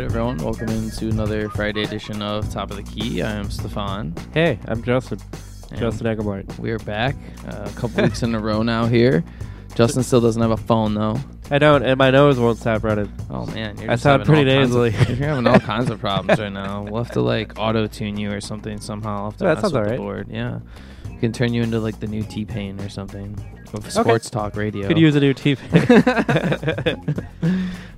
Right, everyone, welcome into another Friday edition of Top of the Key. I am Stefan. Hey, I'm Justin. and Justin Egelmart. We are back uh, a couple weeks in a row now here. Justin still doesn't have a phone though. I don't, and my nose won't stop running. Oh man, you're I just sound pretty all kinds of- nasally. you're having all kinds of problems right now. We'll have to like auto tune you or something somehow. I'll have to That mess sounds with the alright. board. Yeah, we can turn you into like the new T Pain or something of sports talk radio. Could use a new TV.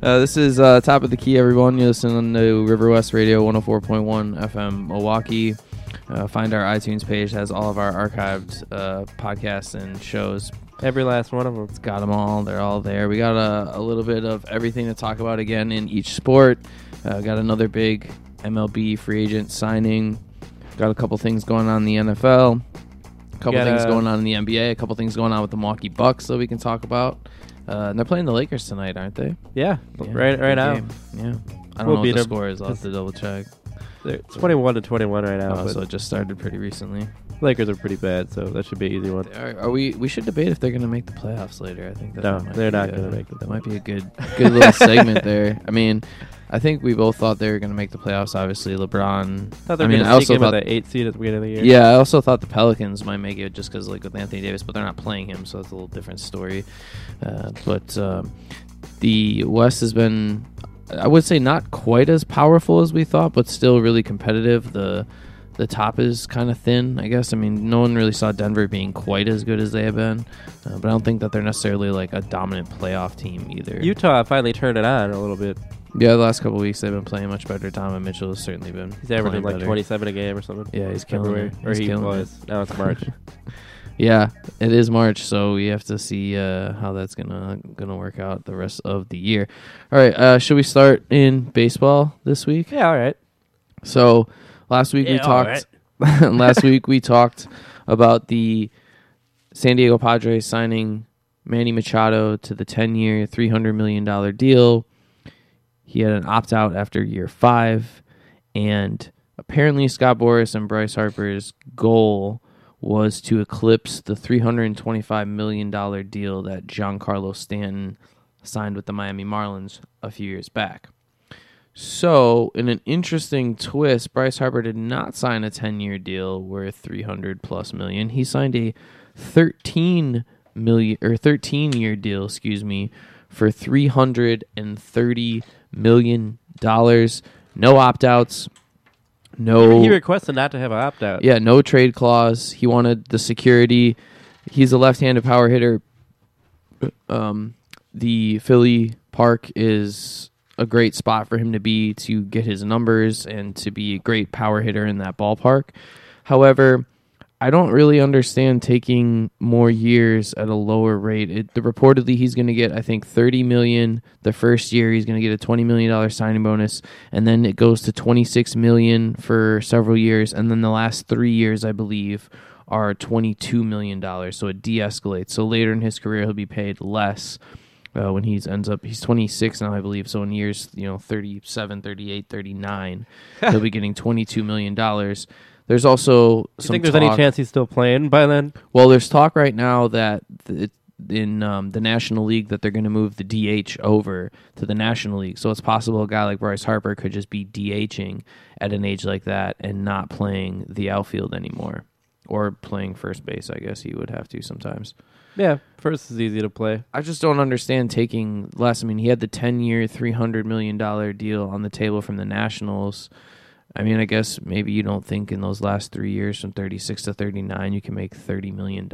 Uh, this is uh, Top of the Key, everyone. You listen to River West Radio 104.1 FM Milwaukee. Uh, find our iTunes page, has all of our archived uh, podcasts and shows. Every last one of them. It's got them all. They're all there. We got a, a little bit of everything to talk about again in each sport. Uh, got another big MLB free agent signing. Got a couple things going on in the NFL. A couple Got things a- going on in the NBA. A couple things going on with the Milwaukee Bucks that we can talk about. Uh, and they're playing the Lakers tonight, aren't they? Yeah, Yeah, right, right good now. game. Yeah. I don't We'll know what beat the 'em. score is. I'll have to double check. They're 21 to 21 right now. Oh, but so it just started pretty recently. Lakers are pretty bad, so that should be an easy one. Are, are we? We should debate if they're going to make the playoffs later. I think that No, might they're be, not uh, gonna make the That might be a good, good little segment there. I mean, I think we both thought they were going to make the playoffs. Obviously, LeBron. thought they I were mean, going I also thought. with that eight seed at the beginning of the year. Yeah, I also thought the Pelicans might make it just because, like, with Anthony Davis, but they're not playing him, so that's a little different story. Uh, but um, the West has been, I would say, not quite as powerful as we thought, but still really competitive. The the top is kind of thin, I guess. I mean, no one really saw Denver being quite as good as they have been, uh, but I don't think that they're necessarily like a dominant playoff team either. Utah finally turned it on a little bit. Yeah, the last couple weeks they've been playing much better. Donovan Mitchell has certainly been. He's averaging playing like better. 27 a game or something. Yeah, he's killing February, it. or He's he killing was. Now it's March. Yeah, it is March, so we have to see uh, how that's gonna gonna work out the rest of the year. All right, uh, should we start in baseball this week? yeah, all right. So last week we Yeah, all talked. last week we talked about the San Diego Padres signing Manny Machado to the ten-year, three hundred million dollar deal. He had an opt-out after year five, and apparently Scott Boras and Bryce Harper's goal was to eclipse the $325 million deal that Giancarlo Stanton signed with the Miami Marlins a few years back. So, in an interesting twist, Bryce Harper did not sign a 10-year deal worth 300 plus million. He signed a 13 million or 13-year deal, excuse me, for 330 million dollars. No opt-outs. No He requested not to have an opt out. yeah, no trade clause. He wanted the security. He's a left-handed power hitter. Um, the Philly Park is a great spot for him to be to get his numbers and to be a great power hitter in that ballpark. However, I don't really understand taking more years at a lower rate. It, the, reportedly, he's going to get, I think, thirty million the first year. He's going to get a twenty million dollar signing bonus, and then it goes to twenty six million for several years, and then the last three years, I believe, are twenty two million dollars. So it de-escalates. So later in his career, he'll be paid less. Uh, when he ends up he's 26 now i believe so in years you know 37 38 39 he'll be getting 22 million dollars there's also some. Do you think there's any talk- chance he's still playing by then? well, there's talk right now that th- in um, the National League that they're going to move the DH over to the National League. So it's possible a guy like Bryce Harper could just be DHing at an age like that and not playing the outfield anymore, or playing first base. I guess he would have to sometimes. Yeah, first is easy to play. I just don't understand taking less. I mean, he had the 10 year, $300 million deal on the table from the Nationals. I mean, I guess maybe you don't think in those last three years from 36 to 39 you can make $30 million.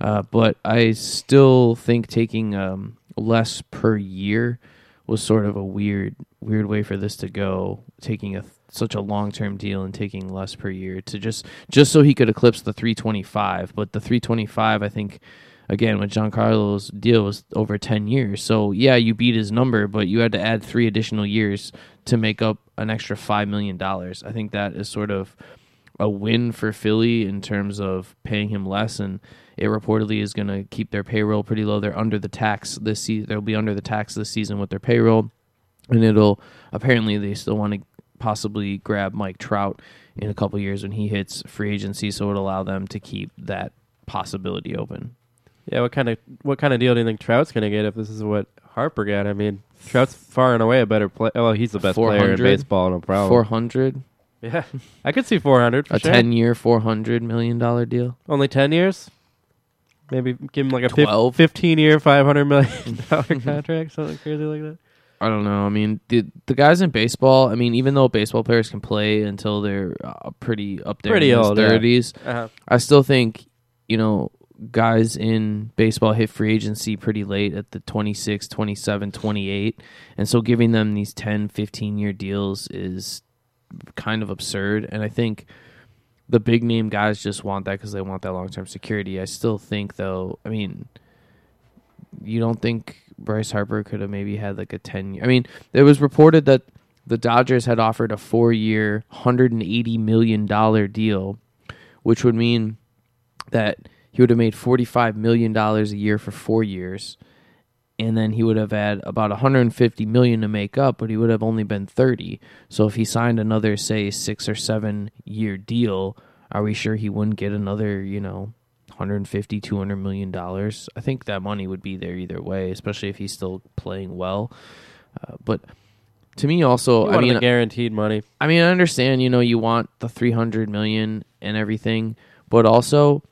Uh, but I still think taking um, less per year was sort of a weird, weird way for this to go. Taking a such a long term deal and taking less per year to just just so he could eclipse the 325. But the 325, I think, again with Giancarlo's deal was over 10 years. So yeah, you beat his number, but you had to add three additional years to make up an extra five million dollars. I think that is sort of a win for Philly in terms of paying him less, and it reportedly is going to keep their payroll pretty low. They're under the tax this season. They'll be under the tax this season with their payroll, and it'll apparently they still want to possibly grab Mike Trout in a couple years when he hits free agency, so it'll allow them to keep that possibility open. Yeah, what kind of what kind of deal do you think Trout's going to get if this is what Harper got. I mean, Trout's far and away a better player. Well, he's the best player in baseball, no problem. Four hundred, Yeah, I could see 400 a sure. ten year, four hundred million dollar deal. Only 10 years. Maybe give him like a fif- 12? 15 year, 500 million dollar contract, something crazy like that. I don't know. I mean, the the guys in baseball. I mean, even though baseball players can play until they're uh, pretty up there Pretty in old, yeah. Uh-huh. I still think you know guys in baseball hit free agency pretty late at the 26, 27, 28. And so giving them these 10, 15 year deals is kind of absurd. And I think the big name guys just want that because they want that long term security. I still think, though, I mean, you don't think Bryce Harper could have maybe had like a 10 year? I mean, it was reported that the Dodgers had offered a four year, $180 million deal, which would mean that he would have made $45 million a year for four years. And then he would have had about 150 million to make up, but he would have only been 30. So if he signed another, say, six or seven year deal, are we sure he wouldn't get another, you know, 150, 200 million dollars? I think that money would be there either way, especially if he's still playing well. Uh, but to me, also, I mean, guaranteed money. I mean, I understand, you know, you want the 300 million and everything, but also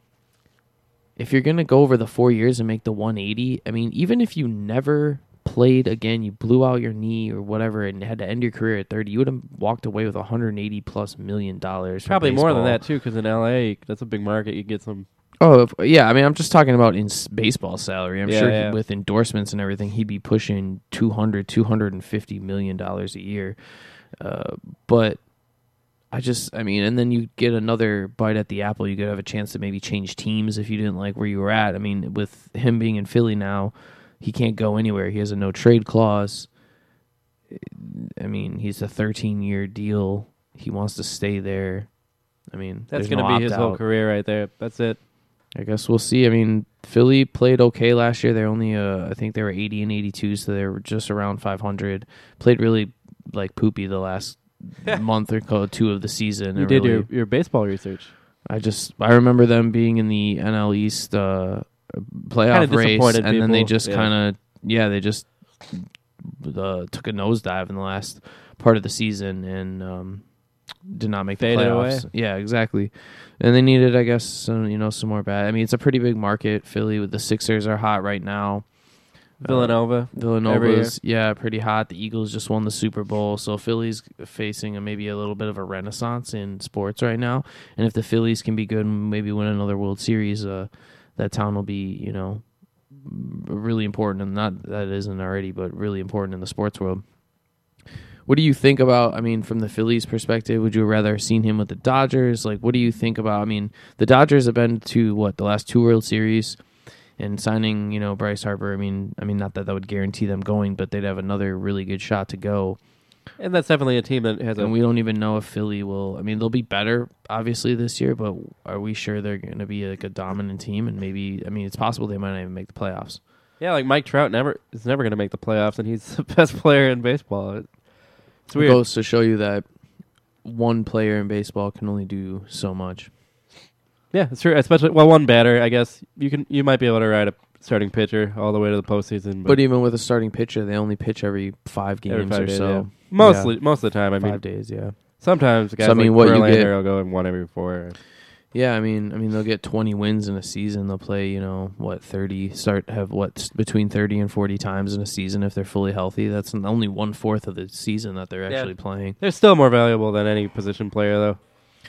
if you're going to go over the 4 years and make the 180, I mean, even if you never played again, you blew out your knee or whatever and had to end your career at 30, you would have walked away with 180 plus million dollars. Probably more than that, too, because in LA, that's a big market. You get some. Oh, if- yeah. I mean, I'm just talking about in s- baseball salary. I'm Yeah, sure yeah. With endorsements and everything, he'd be pushing 200, 250 million dollars a year. Uh, but I just, I mean, and then you get another bite at the apple. You could have a chance to maybe change teams if you didn't like where you were at. I mean, with him being in Philly now, he can't go anywhere. He has a no trade clause. I mean, he's a 13 year deal. He wants to stay there. I mean, That's going to no be his whole career right there. That's it. I guess we'll see. I mean, Philly played okay last year. They're only, uh, I think they were 80 and 82, so they were just around 500. Played really like poopy the last month or two of the season. You did really- your, your baseball research. I just I remember them being in the NL East uh, playoff Kinda race, and then they just yeah. kind of yeah they just uh, took a nosedive in the last part of the season and um, did not make the Faded playoffs. away. Yeah, exactly. And they needed, I guess, some, you know, some more bad. I mean, it's a pretty big market. Philly with the Sixers are hot right now. Villanova. Villanova's yeah pretty hot. The Eagles just won the Super Bowl, so Philly's facing a, maybe a little bit of a renaissance in sports right now. And if the Phillies can be good and maybe win another World Series, uh, that town will be you know really important, and not that it isn't already, but really important in the sports world. What do you think about? I mean, from the Phillies' perspective, would you rather have seen him with the Dodgers? Like, what do you think about? I mean, the Dodgers have been to what the last two World Series and signing, you know, Bryce Harper. I mean, I mean, not that that would guarantee them going, but they'd have another really good shot to go. And that's definitely a team that has a And we don't even know if Philly will. I mean, they'll be better obviously this year, but are we sure they're going to be like a dominant team? And maybe, I mean, it's possible they might not even make the playoffs. Yeah, like Mike Trout never is never going to make the playoffs, and he's the best player in baseball. It- It's It goes to show you that one player in baseball can only do so much. Yeah, it's true. Especially well, one batter. I guess you can you might be able to ride a starting pitcher all the way to the postseason, But even with a starting pitcher, they only pitch every five games every five or days, so. yeah. mostly most of the time. I five mean, days, yeah. sometimes guys So, I mean, like what you Verlander get- will go in one every four. Yeah, I mean, I mean, they'll get 20 wins in a season. They'll play, you know, what 30, start have what between 30 and 40 times in a season if they're fully healthy. That's only one fourth of the season that they're Yeah. actually playing. They're still more valuable than any position player, though.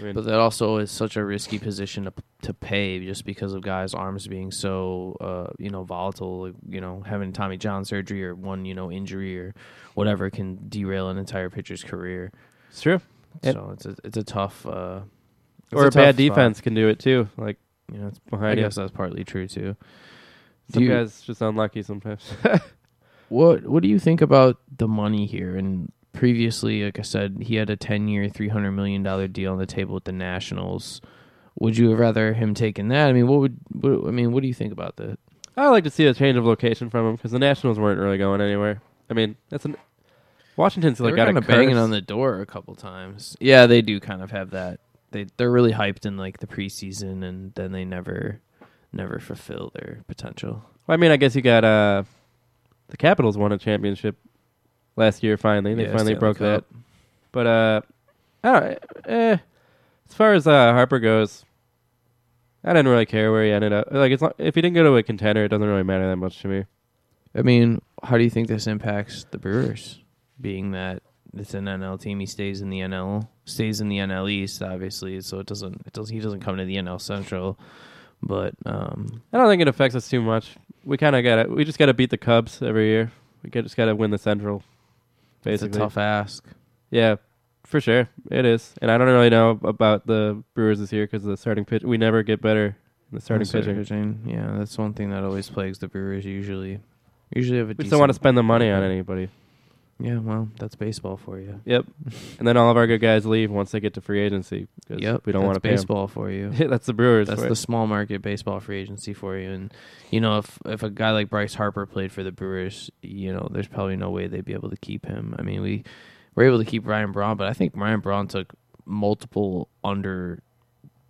I mean, But that also is such a risky position to to pay just because of guys' arms being so, uh, you know, volatile. You know, having Tommy John surgery or one, you know, injury or whatever can derail an entire pitcher's career. it's true. So it's a it's a tough. Uh, it's Or a, tough bad spot. defense can do it too. Like You know, it's, I behind you. guess that's partly true too. Do you- guys just unlucky sometimes. What What do you think about the money here? And previously, like I said, he had a ten year, three hundred million dollar deal on the table with the Nationals. Would you have rather him taken that? I mean, what would what, I mean? What do you think about that? I like to see a change of location from him because the Nationals weren't really going anywhere. I mean, that's an Washington's like kind of banging on the door a couple times. Yeah, they do kind of have that. They they're really hyped in like the preseason, and then they never never fulfill their potential. Well, I mean, I guess you got uh, the Capitals won a championship last year. Finally, they Yeah, finally Stanley broke that. Cup. But uh, I don't, eh, as far as uh, Harper goes, I didn't really care where he ended up. Like, it's not, if he didn't go to a contender, it doesn't really matter that much to me. I mean, how do you think this impacts the Brewers? Being that it's an NL team, he stays in the NL, stays in the NL East, obviously. So it doesn't, it does, he doesn't come to the NL Central. But um, I don't think it affects us too much. We kind of got to We just got to beat the Cubs every year. We just got to win the Central. It's a tough ask. yeah, for sure it is. And I don't really know about the Brewers this year because the starting pitch. We never get better in the starting Starting pitching. pitching, yeah, that's one thing that always plagues the Brewers. Usually, usually have a. We just don't want to spend the money on anybody. Yeah, well, that's baseball for you. Yep. and then all of our good guys leave once they get to free agency. Yep, we don't want to pay 'em. baseball for you. that's the Brewers. That's for the it. small market baseball free agency for you. And you know, if if a guy like Bryce Harper played for the Brewers, you know, there's probably no way they'd be able to keep him. I mean, we were able to keep Ryan Braun, but I think Ryan Braun took multiple under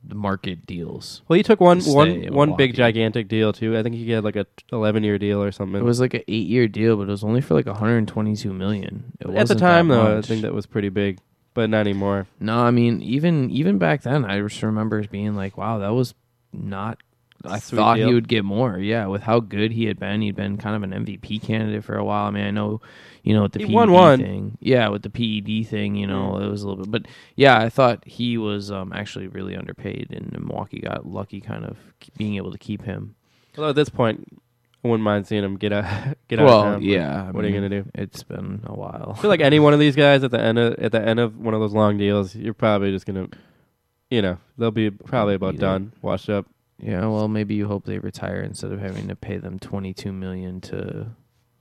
market deals. Well, he took one to one stay in one big gigantic deal too. I think he had like a eleven year deal or something. It was like an eight year deal, but it was only for like 122 million. It at the time that though. I think that was pretty big, but not anymore. No, I mean even even back then, I just remember being like, "Wow, that was not." I thought he would get more. Yeah, with how good he had been, he'd been kind of an MVP candidate for a while. I mean, I know, you know, with the He PED won one. Thing. Yeah, with the PED thing, you know, it was a little bit. But yeah, I thought he was um, actually really underpaid, and Milwaukee got lucky, kind of being able to keep him. Although at this point, I wouldn't mind seeing him get out get out. of well, town, yeah. I what are you gonna do? It's been a while. I feel like any one of these guys at the end of at the end of one of those long deals, you're probably just gonna, you know, they'll be probably about it. done, washed up. Yeah, well, maybe you hope they retire instead of having to pay them twenty two million to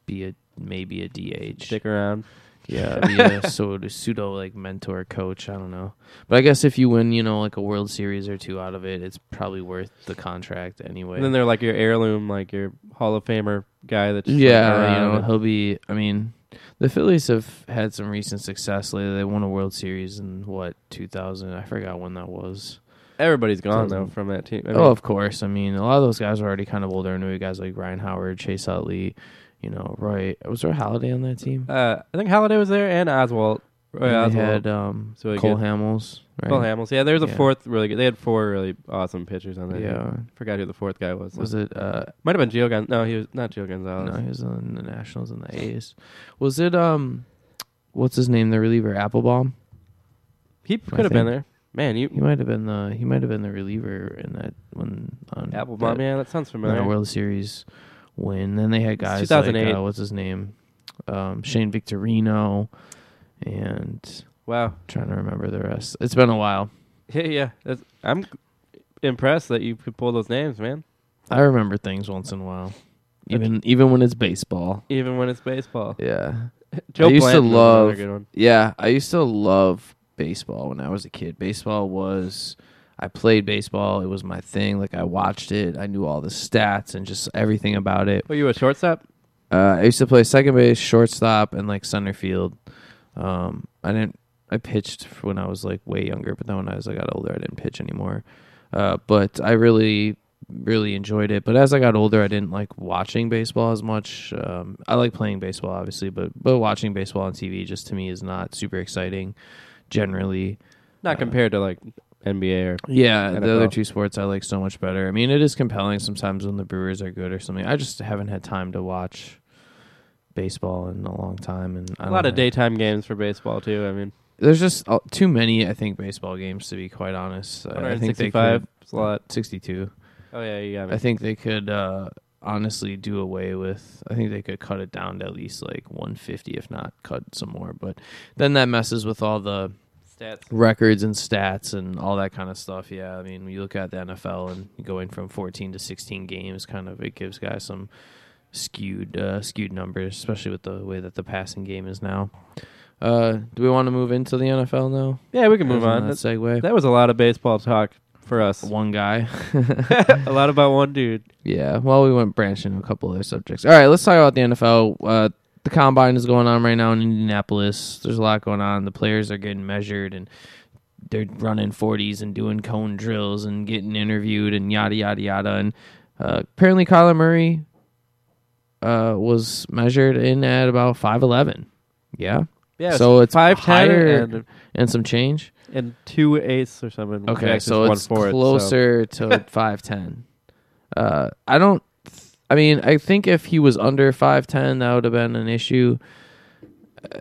be a maybe a DH. Stick around. Yeah, be a sort of pseudo like mentor coach. I don't know, but I guess if you win, you know, like a World Series or two out of it, it's probably worth the contract anyway. And then they're like your heirloom, like your Hall of Famer guy That yeah, you know, he'll be. I mean, the Phillies have had some recent success lately. They won a World Series in what two thousand? I forgot when that was. Everybody's gone though from that team. I mean, oh, of course. I mean, a lot of those guys are already kind of older. I know guys like Ryan Howard, Chase Utley, you know, Roy. Was there Halladay on that team? uh, I think Halladay was there and Oswalt. Roy And Oswalt. they had um, So Cole get- Hamels. Right? Phil Hamels. Yeah, there's a Yeah. fourth really good. They had four really awesome pitchers on that. Yeah. team. Forgot who the fourth guy was. Was it? Uh, Might have been Gio Gon. No, he was not Gio Gonzalez. no, he was on the Nationals and the A's. Was it? Um, what's his name? The reliever Applebaum. he could have been there. Man, you He might have been the. He might have been the reliever in that when on Applebaum. that, Yeah, that sounds familiar. World Series win. Then they had guys 2008. like uh, what's his name, um, Shane Victorino, and Wow. trying to remember the rest. It's been a while. Yeah, yeah. That's, I'm impressed that you could pull those names, man. I remember things once in a while, even even when it's baseball. Even when it's baseball. Yeah, Joe I used to Blanton another love- yeah. I used to love baseball when I was a kid. Baseball was. I played baseball. It was my thing. Like I watched it. I knew all the stats and just everything about it. Were you a shortstop? Uh, I used to play second base, shortstop, and like center field. Um, I didn't. I pitched when I was like way younger, but then when I was I got older, I didn't pitch anymore. Uh, but I really, really enjoyed it. But as I got older, I didn't like watching baseball as much. Um, I like playing baseball, obviously, but but watching baseball on TV just to me is not super exciting. Generally, Not Uh, compared to like NBA or yeah, the other two sports I like so much better. I mean, it is compelling sometimes when the Brewers are good or something. I just haven't had time to watch baseball in a long time, and I a lot of know. daytime games for baseball too. I mean, There's just uh, too many, I think, baseball games to be quite honest. I think they 165 could a lot. 62. Oh yeah, you got me. I think they could uh, honestly do away with. I think they could cut it down to at least like 150, if not cut some more. But then that messes with all the Stats. records and stats and all that kind of stuff. Yeah, I mean, you look at the NFL and going from 14 to 16 games, kind of it gives guys some skewed uh, skewed numbers, especially with the way that the passing game is now. Uh, do we want to move into the NFL now? Yeah, we can move on. That That, segue. that was a lot of baseball talk for us. One guy. a lot about one dude. Yeah, well, we went branching a couple other subjects. All right, let's talk about the NFL. Uh, the combine is going on right now in Indianapolis. There's a lot going on. The players are getting measured and they're running 40s and doing cone drills and getting interviewed and yada yada yada. And uh, apparently, Kyler Murray uh, was measured in at about five eleven. Yeah, Yeah, So it's five ten higher- and, and some change. And two eighths or something. Okay, so it's fourth, so- closer to five ten. Uh, I don't. I mean, I think if he was under five ten, that would have been an issue. Uh,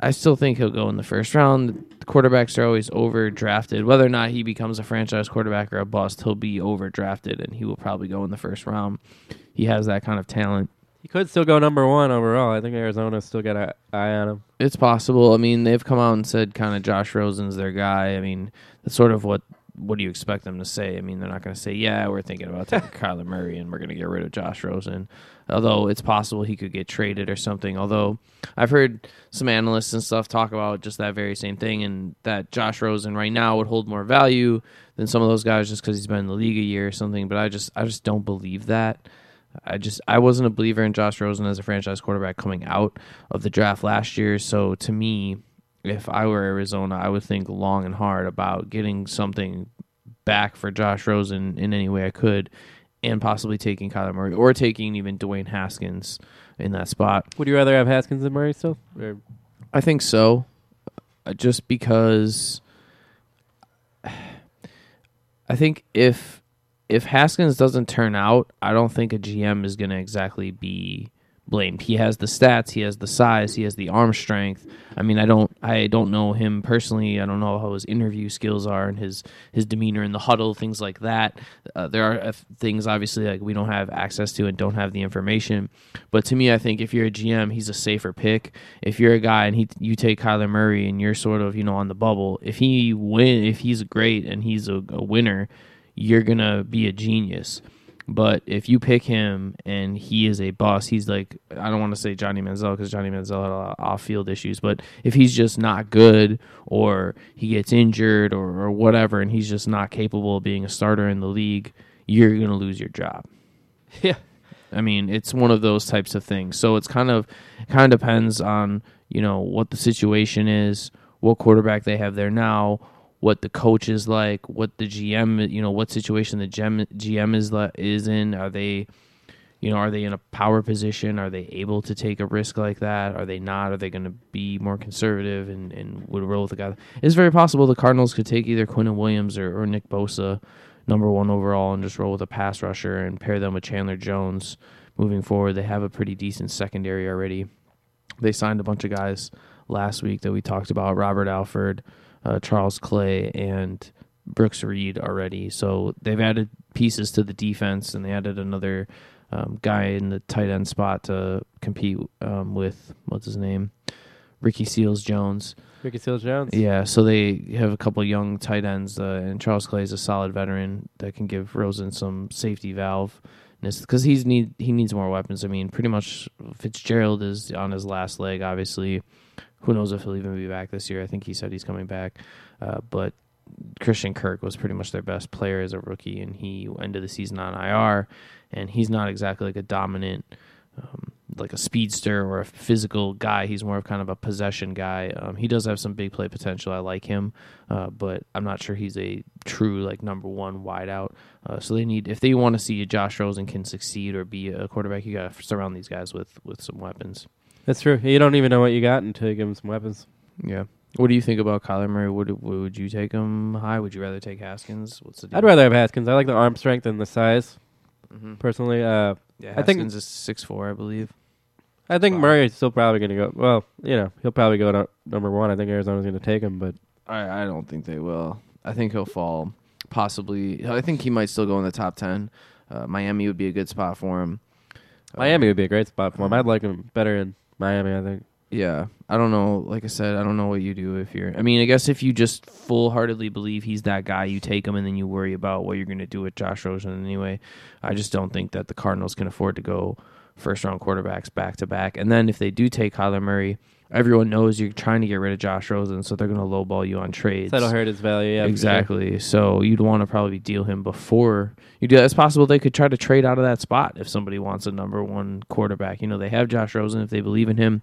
I still think he'll go in the first round. Quarterbacks are always overdrafted. Whether or not he becomes a franchise quarterback or a bust, he'll be overdrafted, and he will probably go in the first round. He has that kind of talent. He could still go number one overall. I think Arizona's still got an eye on him. It's possible. I mean, they've come out and said kind of Josh Rosen's their guy. I mean, that's sort of what what do you expect them to say? I mean, they're not going to say, "Yeah, we're thinking about taking Kyler Murray and we're going to get rid of Josh Rosen." Although it's possible he could get traded or something. Although I've heard some analysts and stuff talk about just that very same thing, and that Josh Rosen right now would hold more value than some of those guys just because he's been in the league a year or something. But I just I just don't believe that. I just I wasn't a believer in Josh Rosen as a franchise quarterback coming out of the draft last year. So to me, if I were Arizona, I would think long and hard about getting something back for Josh Rosen in any way I could, and possibly taking Kyler Murray or taking even Dwayne Haskins in that spot. Would you rather have Haskins than Murray still? Or I think so, uh, just because I think if if Haskins doesn't turn out, I don't think a GM is going to exactly be blamed. He has the stats, he has the size, he has the arm strength. I mean, I don't I don't know him personally. I don't know how his interview skills are and his his demeanor in the huddle, things like that. Uh, there are uh, things obviously like we don't have access to and don't have the information. But to me, I think if you're a GM, he's a safer pick. If you're a guy and he you take Kyler Murray and you're sort of you know on the bubble, if he win, if he's great and he's a, a winner, you're gonna be a genius. But if you pick him and he is a boss, he's like I don't want to say Johnny Manziel because Johnny Manziel had a lot of off-field issues. But if he's just not good, or he gets injured, or, or whatever, and he's just not capable of being a starter in the league, you're gonna lose your job. yeah, I mean, it's one of those types of things. So it's kind of kind of depends on you know what the situation is, what quarterback they have there now, what the coach is like, what the GM you know what situation the GM GM is is in. Are they you know are they in a power position? Are they able to take a risk like that? Are they not? Are they going to be more conservative and and would roll with the guy? It's very possible the Cardinals could take either Quinnen Williams or, or Nick Bosa number one overall and just roll with a pass rusher and pair them with Chandler Jones moving forward. They have a pretty decent secondary already. They signed a bunch of guys last week that we talked about Robert Alford, uh, Charles Clay, and Brooks Reed already. So they've added pieces to the defense and they added another um, guy in the tight end spot to compete um, with, what's his name? Ricky Seals Jones. Ricky Seals Jones. Yeah, so they have a couple young tight ends, uh, and Charles Clay is a solid veteran that can give Rosen some safety valve because he's need he needs more weapons. I mean, pretty much Fitzgerald is on his last leg. Obviously, who knows if he'll even be back this year? I think he said he's coming back, uh, but Christian Kirk was pretty much their best player as a rookie, and he ended the season on IR. And he's not exactly like a dominant um, like a speedster or a physical guy. He's more of kind of a possession guy. Um, he does have some big play potential. I like him, uh, but I'm not sure he's a true like number one wideout. Uh, so they need if they want to see Josh Rosen can succeed or be a quarterback, you got to surround these guys with with some weapons. That's true. You don't even know what you got until you give him some weapons. Yeah. What do you think about Kyler Murray? Would would you take him high? Would you rather take Haskins? What's the deal? I'd rather have Haskins. I like the arm strength and the size. hmm Personally, uh, Yeah, I think- Haskins is six four, I believe. I think Wow. Murray is still probably going to go. Well, you know, he'll probably go to number one. I think Arizona's going to take him, but I, I don't think they will. I think he'll fall. Possibly. I think he might still go in the top 10. Uh, Miami would be a good spot for him. Uh, Miami would be a great spot for him. I'd like him better in Miami. I think. Yeah. I don't know. Like I said, I don't know what you do if you're. I mean, I guess if you just full heartedly believe he's that guy, you take him and then you worry about what you're going to do with Josh Rosen anyway. I just don't think that the Cardinals can afford to go first round quarterbacks back to back. And then if they do take Kyler Murray, everyone knows you're trying to get rid of Josh Rosen, so they're going to lowball you on trades. That'll hurt his value. Yeah, for sure. exactly. So you'd want to probably deal him before you do that. It's possible they could try to trade out of that spot if somebody wants a number one quarterback. You know, they have Josh Rosen. If they believe in him,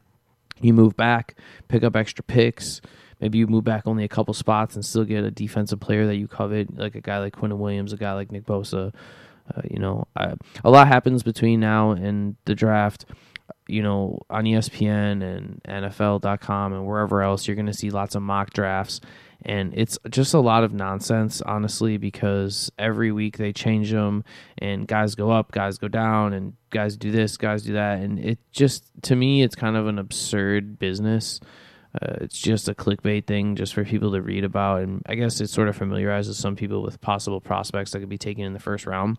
you move back, pick up extra picks. Maybe you move back only a couple spots and still get a defensive player that you covet, like a guy like Quinton Williams, a guy like Nick Bosa. Uh, you know, I, a lot happens between now and the draft. You know, on ESPN and NFL.com and wherever else, you're going to see lots of mock drafts. And it's just a lot of nonsense, honestly, because every week they change them and guys go up, guys go down, and guys do this, guys do that. And it just, to me, it's kind of an absurd business. Uh, it's just a clickbait thing just for people to read about. And I guess it sort of familiarizes some people with possible prospects that could be taken in the first round.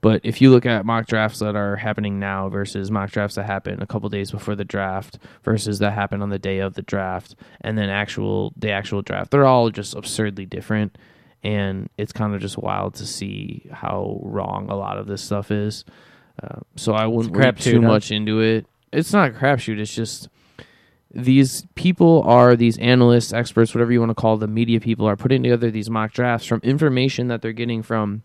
But if you look at mock drafts that are happening now versus mock drafts that happen a couple days before the draft versus that happen on the day of the draft and then actual the actual draft, they're all just absurdly different. And it's kind of just wild to see how wrong a lot of this stuff is. Uh, so I wouldn't read too huh? much into it. It's not a crapshoot. It's just these people are these analysts, experts, whatever you want to call them, media people are putting together these mock drafts from information that they're getting from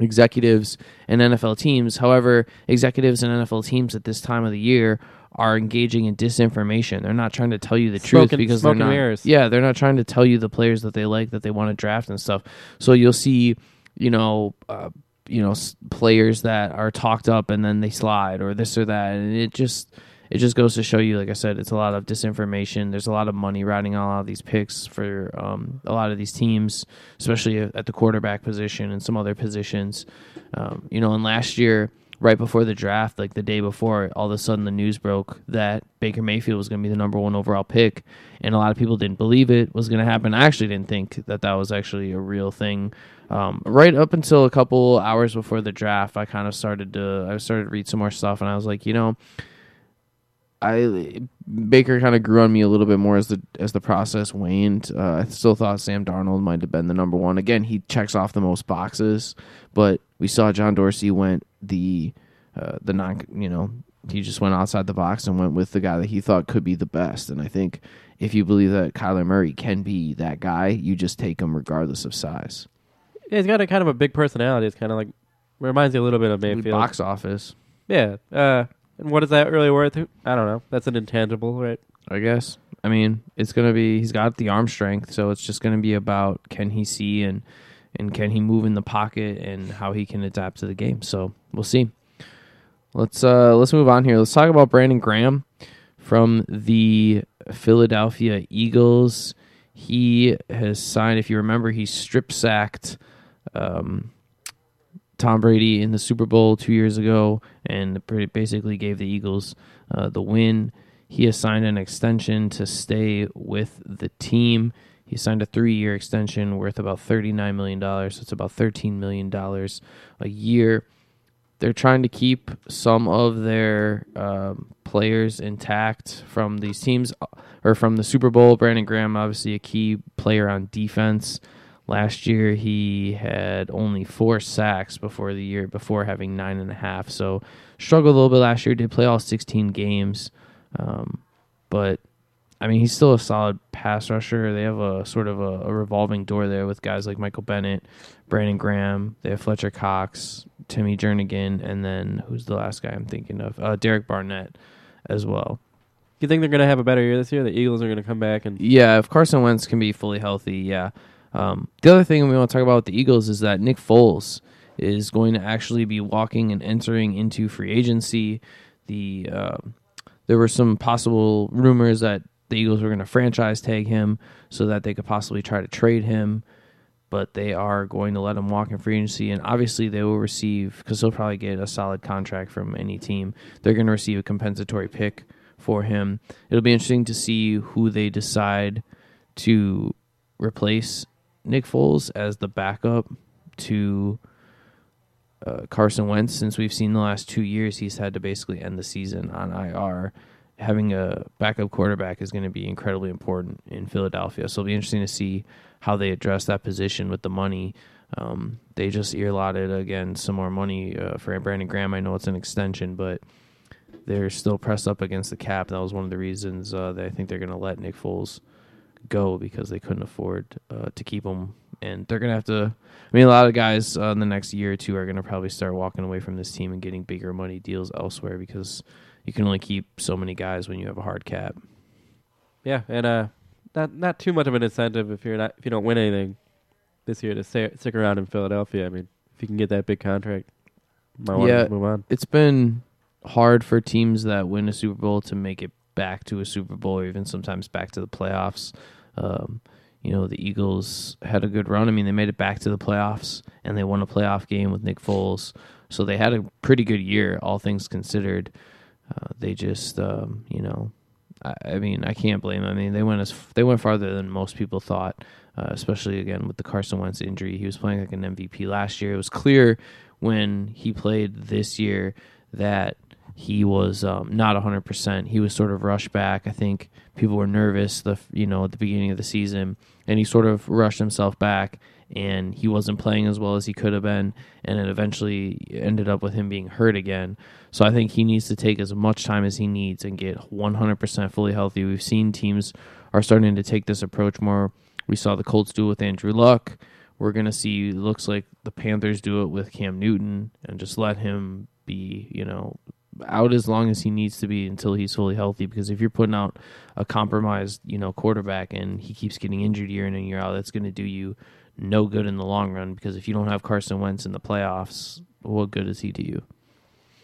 executives and NFL teams. However, executives and NFL teams at this time of the year are engaging in disinformation. They're not trying to tell you the truth and- because they're not. mirrors. Yeah, they're not trying to tell you the players that they like that they want to draft and stuff. So you'll see, you know, uh, you know, s- players that are talked up and then they slide or this or that, and it just it just goes to show you, like I said, it's a lot of disinformation. There's a lot of money riding on a lot of these picks for um, a lot of these teams, especially at the quarterback position and some other positions. Um, you know, and last year, right before the draft, like the day before, all of a sudden the news broke that Baker Mayfield was going to be the number one overall pick, and a lot of people didn't believe it was going to happen. I actually didn't think that that was actually a real thing. Um, right up until a couple hours before the draft, I kind of started to I started to read some more stuff, and I was like, you know, I Baker kind of grew on me a little bit more as the as the process waned. Uh, I still thought Sam Darnold might have been the number one. Again, he checks off the most boxes, but we saw John Dorsey went the uh, the non you know he just went outside the box and went with the guy that he thought could be the best. And I think if you believe that Kyler Murray can be that guy, you just take him regardless of size. Yeah, he's got a kind of a big personality. It's kind of like reminds you a little bit of Mayfield. Box office, Yeah. Uh, and what is that really worth? I don't know. That's an intangible, right? I guess. I mean, it's gonna be he's got the arm strength, so it's just gonna be about can he see and and can he move in the pocket and how he can adapt to the game. So we'll see. Let's uh let's move on here. Let's talk about Brandon Graham from the Philadelphia Eagles. He has signed. If you remember, he strip sacked um, Tom Brady in the Super Bowl two years ago, and basically gave the Eagles uh, the win. He has signed an extension to stay with the team. He signed a three-year extension worth about thirty-nine million dollars. So it's about thirteen million dollars a year. They're trying to keep some of their um, players intact from these teams uh, or from the Super Bowl. Brandon Graham, obviously a key player on defense. Last year, he had only four sacks before the year before having nine and a half. So struggled a little bit last year. Did play all 16 games, um, but I mean he's still a solid pass rusher. They have a sort of a, a revolving door there with guys like Michael Bennett, Brandon Graham. They have Fletcher Cox, Timmy Jernigan, and then who's the last guy I'm thinking of? Uh, Derek Barnett as well. You think they're going to have a better year this year? The Eagles are going to come back and Yeah, if Carson Wentz can be fully healthy, yeah. Um, the other thing we want to talk about with the Eagles is that Nick Foles is going to actually be walking and entering into free agency. The um there were some possible rumors that the Eagles were going to franchise tag him so that they could possibly try to trade him, but they are going to let him walk in free agency, and obviously they will receive because he'll probably get a solid contract from any team. They're going to receive a compensatory pick for him. It'll be interesting to see who they decide to replace Nick Foles as the backup to uh, Carson Wentz. Since we've seen the last two years, he's had to basically end the season on IR. Having a backup quarterback is going to be incredibly important in Philadelphia. So it'll be interesting to see how they address that position with the money. Um, they just earlotted again some more money uh, for Brandon Graham. I know it's an extension, but they're still pressed up against the cap. That was one of the reasons uh, that I think they're going to let Nick Foles go because they couldn't afford uh, to keep them. And they're going to have to. I mean, a lot of guys uh, in the next year or two are going to probably start walking away from this team and getting bigger money deals elsewhere because you can only keep so many guys when you have a hard cap. yeah, and uh, not not too much of an incentive if you're not if you don't win anything this year to stay, stick around in Philadelphia. I mean, if you can get that big contract, might want Yeah. to move on. it's been hard for teams that win a Super Bowl to make it back to a Super Bowl or even sometimes back to the playoffs. Um, you know, the Eagles had a good run. I mean, they made it back to the playoffs and they won a playoff game with Nick Foles. So they had a pretty good year, all things considered. Uh, they just, um, you know, I, I mean, I can't blame them. I mean, they went as they went farther than most people thought, uh, especially again with the Carson Wentz injury. He was playing like an MVP last year. It was clear when he played this year that he was um, not 100%. He was sort of rushed back. I think people were nervous the you know at the beginning of the season and he sort of rushed himself back and he wasn't playing as well as he could have been and it eventually ended up with him being hurt again. So I think he needs to take as much time as he needs and get 100% fully healthy. We've seen teams are starting to take this approach more. We saw the Colts do it with Andrew Luck. We're going to see looks like the Panthers do it with Cam Newton and just let him be, you know, out as long as he needs to be until he's fully healthy because if you're putting out a compromised, you know, quarterback and he keeps getting injured year in and year out, that's going to do you no good in the long run because if you don't have Carson Wentz in the playoffs, what good is he to you?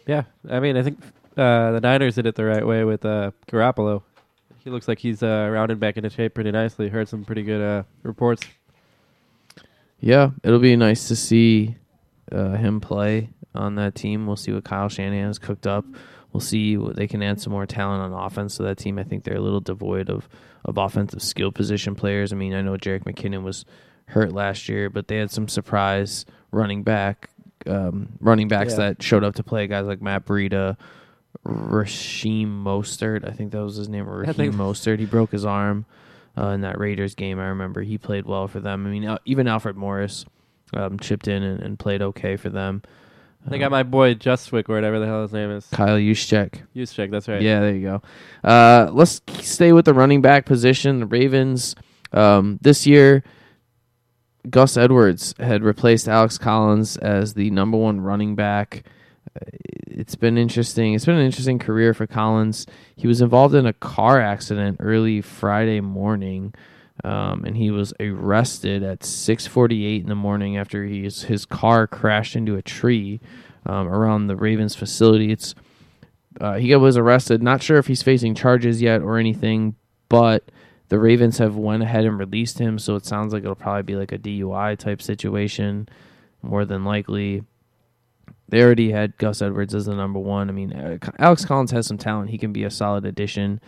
Yeah, I mean, I think uh, the Niners did it the right way with uh, Garoppolo. He looks like he's uh, rounded back into shape pretty nicely. Heard some pretty good uh, reports. Yeah, it'll be nice to see uh, him play on that team. We'll see what Kyle Shanahan's cooked up. We'll see what they can add some more talent on offense to that team. I think they're a little devoid of, of offensive skill position players. I mean, I know Jerick McKinnon was hurt last year, but they had some surprise running back um, running backs Yeah. that showed up to play. Guys like Matt Breida, Raheem Mostert. I think that was his name. Raheem think- Mostert. He broke his arm uh, in that Raiders game. I remember he played well for them. I mean, uh, even Alfred Morris um, chipped in and, and played okay for them. They Um, got my boy Justwick or whatever the hell his name is. Kyle Juszczyk. Juszczyk, that's right. Yeah, there you go. Uh, let's stay with the running back position. The Ravens um, this year, Gus Edwards had replaced Alex Collins as the number one running back. Uh, It's been interesting. It's been an interesting career for Collins. He was involved in a car accident early Friday morning, um, and he was arrested at 6:48 in the morning after his his car crashed into a tree um, around the Ravens facility. It's uh, he was arrested. Not sure if he's facing charges yet or anything, but the Ravens have went ahead and released him. So it sounds like it'll probably be like a DUI type situation, more than likely. They already had Gus Edwards as the number one. I mean, uh, Alex Collins has some talent. He can be a solid addition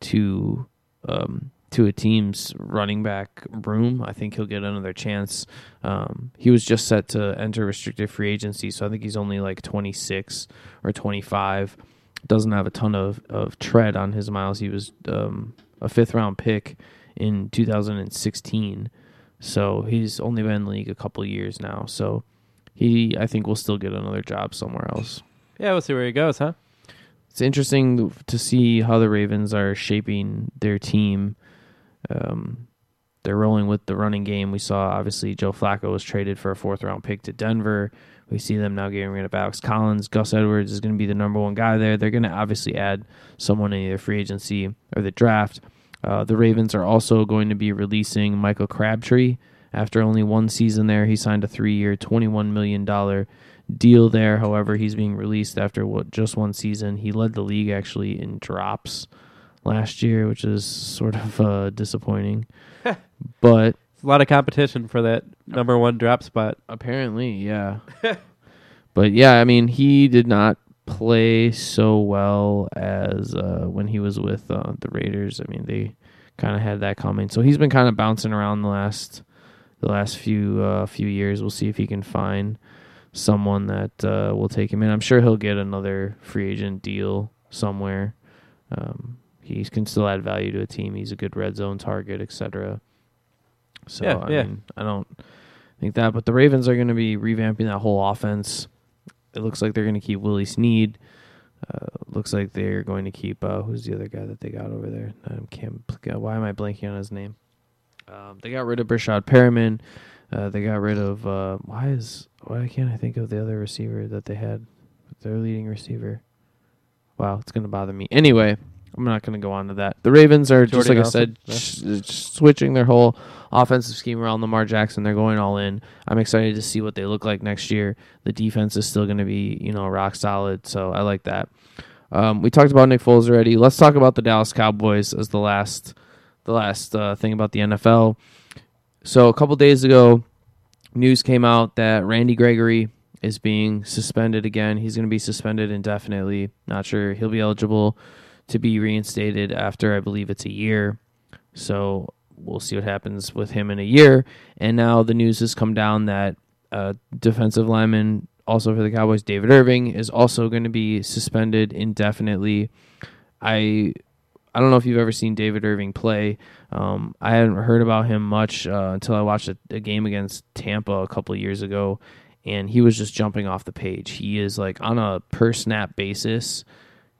to um, to a team's running back room. I think he'll get another chance. Um, he was just set to enter restricted free agency, so I think he's only like 26 or 25. Doesn't have a ton of, of tread on his miles. He was um, a fifth round pick in 2016, so he's only been in the league a couple years now. So he, I think, will still get another job somewhere else. Yeah, we'll see where he goes, huh? It's interesting to see how the Ravens are shaping their team. Um, they're rolling with the running game. We saw obviously Joe Flacco was traded for a fourth round pick to Denver. We see them now getting rid of Alex Collins. Gus Edwards is going to be the number one guy there. They're going to obviously add someone in either free agency or the draft. Uh, the Ravens are also going to be releasing Michael Crabtree after only one season there. He signed a three year, $21 million deal there. However, he's being released after what just one season. He led the league actually in drops last year, which is sort of uh, disappointing. but a lot of competition for that number one drop spot. apparently, yeah. but yeah, I mean, he did not play so well as uh, when he was with uh, the Raiders. I mean, they kind of had that coming. So he's been kind of bouncing around the last the last few uh, few years. We'll see if he can find someone that uh, will take him in. I'm sure he'll get another free agent deal somewhere. Um, he can still add value to a team. He's a good red zone target, etc. So Yeah, I yeah. mean, I don't think that, but the Ravens are going to be revamping that whole offense. It looks like they're going to keep Willie Snead. Uh, looks like they're going to keep uh, who's the other guy that they got over there? I can't. Why am I blanking on his name? Um, they got rid of Breshad Perriman. Uh, they got rid of uh, why is why can't I think of the other receiver that they had? Their leading receiver. Wow, it's gonna bother me. Anyway, I'm not going to go on to that. The Ravens are just Jordy like I said, Nelson, sh- switching their whole offensive scheme around Lamar Jackson. They're going all in. I'm excited to see what they look like next year. The defense is still going to be, you know, rock solid. So I like that. Um, we talked about Nick Foles already. Let's talk about the Dallas Cowboys as the last, the last uh, thing about the NFL. So a couple days ago, news came out that Randy Gregory is being suspended again. He's going to be suspended indefinitely. Not sure he'll be eligible to be reinstated after I believe it's a year. So we'll see what happens with him in a year. And now the news has come down that uh, defensive lineman, also for the Cowboys, David Irving, is also going to be suspended indefinitely. I I don't know if you've ever seen David Irving play. Um, I hadn't heard about him much uh, until I watched a, a game against Tampa a couple years ago, and he was just jumping off the page. He is like on a per snap basis,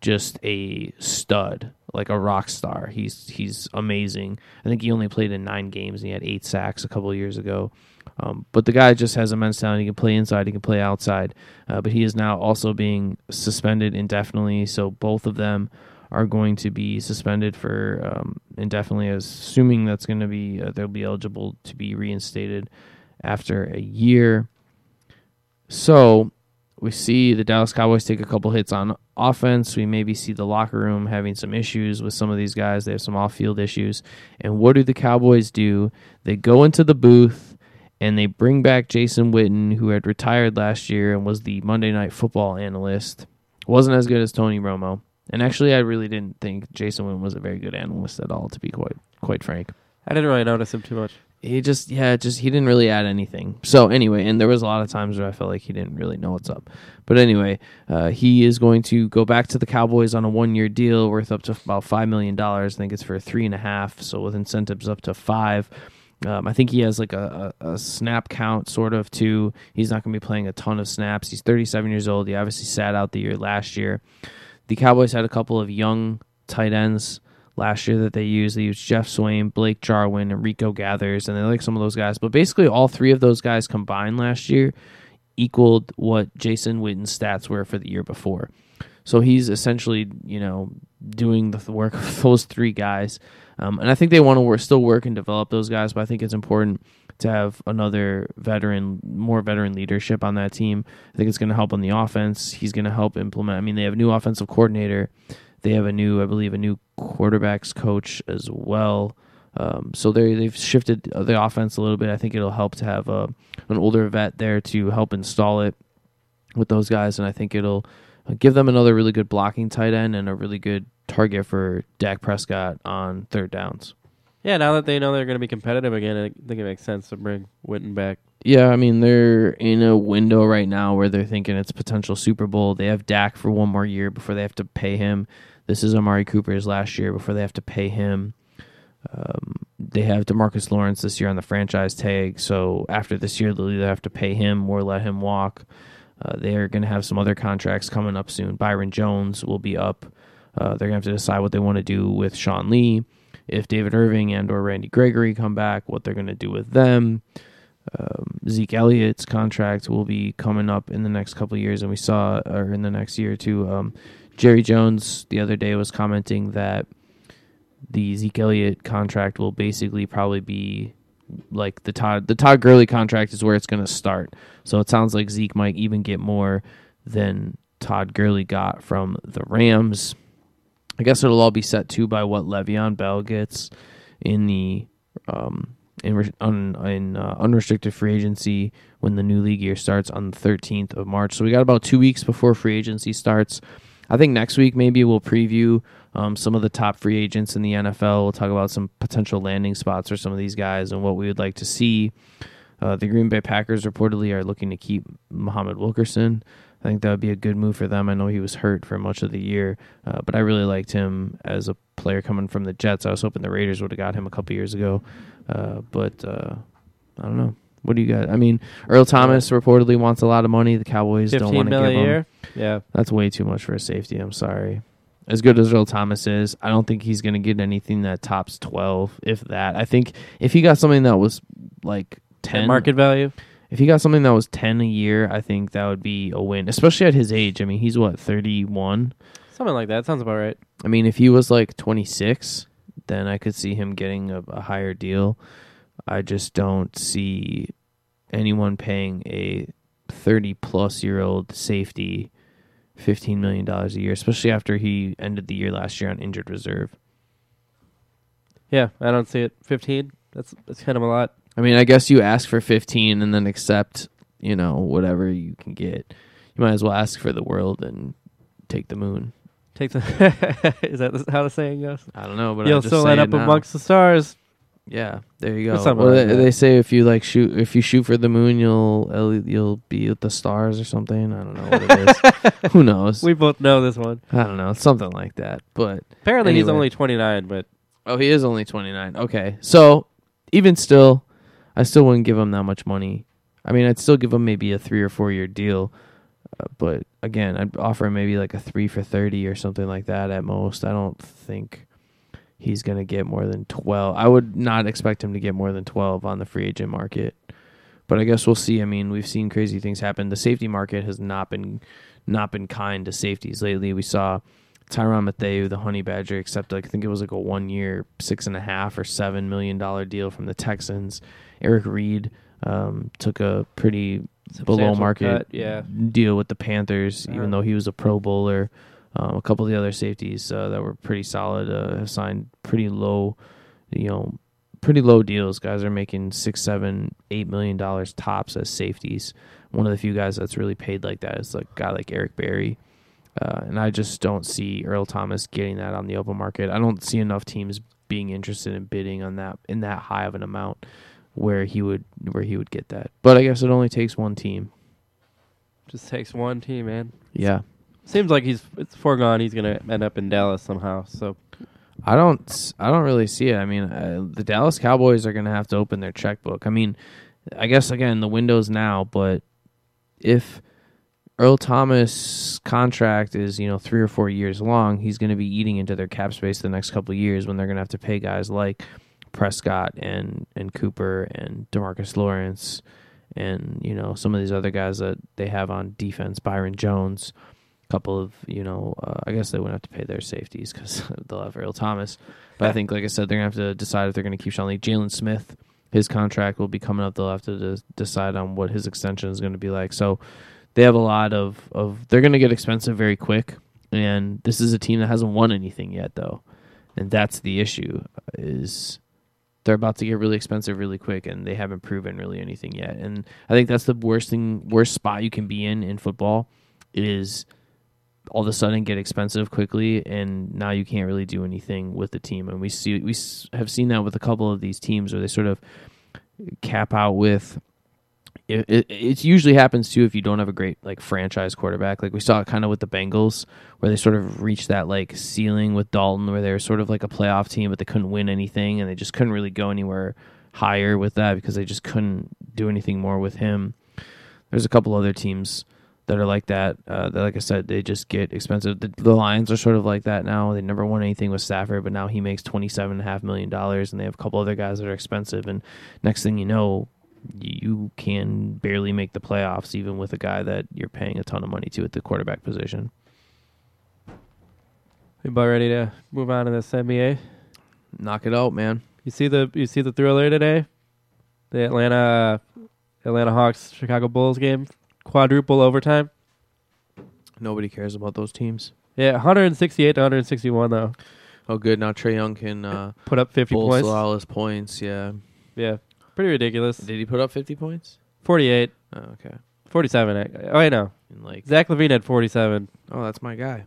just a stud, like a rock star. He's he's amazing. I think he only played in nine games and he had eight sacks a couple years ago. Um, but the guy just has immense talent. He can play inside, he can play outside. Uh, but he is now also being suspended indefinitely. So both of them are going to be suspended for um, indefinitely, assuming that's going to be uh, they'll be eligible to be reinstated after a year. So we see the Dallas Cowboys take a couple hits on offense. We maybe see the locker room having some issues with some of these guys. They have some off field issues. And what do the Cowboys do? They go into the booth and they bring back Jason Witten, who had retired last year and was the Monday Night Football analyst. Wasn't as good as Tony Romo. And actually, I really didn't think Jason Witten was a very good analyst at all, to be quite quite frank I didn't really notice him too much. He just yeah just he didn't really add anything so anyway and there was a lot of times where i felt like he didn't really know what's up but anyway uh, he is going to go back to the cowboys on a one year deal worth up to about five million dollars i think it's for three and a half so with incentives up to five um, I think he has like a, a, a snap count sort of too. He's not going to be playing a ton of snaps. He's 37 years old. He obviously sat out the year last year. The Cowboys had a couple of young tight ends last year that they used. They used Geoff Swaim, Blake Jarwin, and Rico Gathers, and they like some of those guys. But basically, all three of those guys combined last year equaled what Jason Witten's stats were for the year before. So he's essentially, you know, doing the work of those three guys. Um, and I think they want to work, still work and develop those guys, but I think it's important to have another veteran, more veteran leadership on that team. I think it's going to help on the offense. He's going to help implement. I mean, they have a new offensive coordinator. They have a new, I believe, a new quarterbacks coach as well. Um, so they they've shifted the offense a little bit. I think it'll help to have a an older vet there to help install it with those guys, and I think it'll give them another really good blocking tight end and a really good target for Dak Prescott on third downs. Yeah, now that they know they're going to be competitive again, I think it makes sense to bring Witten back. Yeah, I mean they're in a window right now where they're thinking it's potential Super Bowl. They have Dak for one more year before they have to pay him. This is Amari Cooper's last year before they have to pay him. Um, they have Demarcus Lawrence this year on the franchise tag, so after this year they'll either have to pay him or let him walk. Uh, they are going to have some other contracts coming up soon. Byron Jones will be up. Uh, they're going to have to decide what they want to do with Sean Lee, if David Irving and or Randy Gregory come back, what they're going to do with them. Um, Zeke Elliott's contract will be coming up in the next couple of years, and we saw, or in the next year or two, um, Jerry Jones the other day was commenting that the Zeke Elliott contract will basically probably be like the Todd the Todd Gurley contract is where it's going to start. So it sounds like Zeke might even get more than Todd Gurley got from the Rams. I guess it'll all be set too by what Le'Veon Bell gets in the um, in un, in uh, unrestricted free agency when the new league year starts on the 13th of March. So we got about two weeks before free agency starts. I think next week maybe we'll preview um, some of the top free agents in the NFL. We'll talk about some potential landing spots for some of these guys and what we would like to see. Uh, the Green Bay Packers reportedly are looking to keep Muhammad Wilkerson. I think that would be a good move for them. I know he was hurt for much of the year, uh, but I really liked him as a player coming from the Jets. I was hoping the Raiders would have got him a couple years ago, uh, but uh, I don't know. What do you got? I mean, Earl Thomas reportedly wants a lot of money. The Cowboys don't want to give a him. year. Yeah, That's way too much for a safety. I'm sorry. As good as Earl Thomas is, I don't think he's going to get anything that tops 12, if that. I think if he got something that was like 10 market value. if he got something that was 10 a year, I think that would be a win, especially at his age. I mean, he's what, 31? Something like that. Sounds about right. I mean, if he was like 26, then I could see him getting a, a higher deal. I just don't see anyone paying a 30 plus year old safety $15 million a year, especially after he ended the year last year on injured reserve. Yeah, I don't see it. Fifteen. That's that's kind of a lot. I mean, I guess you ask for 15 and then accept, you know, whatever you can get. You might as well ask for the world and take the moon. Take the. is that how the saying goes? I don't know, but You'll still end up now. amongst the stars. Yeah, there you go. Well, like they, they say if you like shoot, if you shoot for the moon, you'll you'll be at the stars or something. I don't know what it is. Who knows? We both know this one. I don't know. Something like that. But Apparently, he's only twenty nine, but oh, he is only twenty nine. Okay, so even still, I still wouldn't give him that much money. I mean, I'd still give him maybe a three or four year deal. Uh, but again, I'd offer him maybe like a three for thirty or something like that at most. I don't think he's going to get more than 12. I would not expect him to get more than 12 on the free agent market. But I guess we'll see. I mean, we've seen crazy things happen. The safety market has not been not been kind to safeties lately. We saw Tyrann Mathieu, the Honey Badger, accept like I think it was like a one year, six and a half or seven million dollar deal from the Texans. Eric Reid um, took a pretty below market cut, yeah. deal with the Panthers, Uh-huh. even though he was a Pro Bowler. Um, a couple of the other safeties uh, that were pretty solid uh, have signed pretty low, you know, pretty low deals. Guys are making six, seven, eight million dollars tops as safeties. One of the few guys that's really paid like that is a guy like Eric Berry. Uh, and I just don't see Earl Thomas getting that on the open market. I don't see enough teams being interested in bidding on that in that high of an amount where he would where he would get that. But I guess it only takes one team. just takes one team, man. Yeah. Seems like he's it's foregone. He's gonna end up in Dallas somehow. So I don't. I don't really see it. I mean, uh, the Dallas Cowboys are going to have to open their checkbook. I mean, I guess again the window's now, but if Earl Thomas' contract is you know three or four years long, he's going to be eating into their cap space the next couple years when they're going to have to pay guys like Prescott and and Cooper and Demarcus Lawrence and you know some of these other guys that they have on defense, Byron Jones couple of you know uh, I guess they wouldn't have to pay their safeties because they'll have Earl Thomas. But I think, like I said, they're gonna have to decide if they're gonna keep Sean Lee. Jalen Smith, his contract will be coming up. They'll have to de- decide on what his extension is going to be like. So they have a lot of of they're gonna get expensive very quick. And this is a team that hasn't won anything yet, though, and that's the issue. Is they're about to get really expensive really quick, and they haven't proven really anything yet. And I think that's the worst thing, worst spot you can be in in football. Is all of a sudden get expensive quickly, and now you can't really do anything with the team. And we see we have seen that with a couple of these teams where they sort of cap out with. It, it, it usually happens too if you don't have a great like franchise quarterback. Like we saw it kind of with the Bengals, where they sort of reached that like ceiling with Dalton, where they were sort of like a playoff team, but they couldn't win anything, and they just couldn't really go anywhere higher with that because they just couldn't do anything more with him. There's a couple other teams that are like that. Uh, that, like I said, they just get expensive. The, the Lions are sort of like that now. They never won anything with Stafford, but now he makes twenty seven and a half million dollars, and they have a couple other guys that are expensive. And next thing you know, you can barely make the playoffs, even with a guy that you're paying a ton of money to at the quarterback position. we about ready to move on to this NBA. Knock it out, man. You see the you see the thriller today, the Atlanta Atlanta Hawks Chicago Bulls game, quadruple overtime. Nobody cares about those teams. Yeah, 168 to 161 though. Oh, good. Now Trae Young can uh, Put up 50 bolster points. all his points. Yeah. Yeah, pretty ridiculous. Did he put up fifty points? 48, Oh, okay. 47. Oh, I know. And like, Zach LaVine had 47. oh, that's my guy.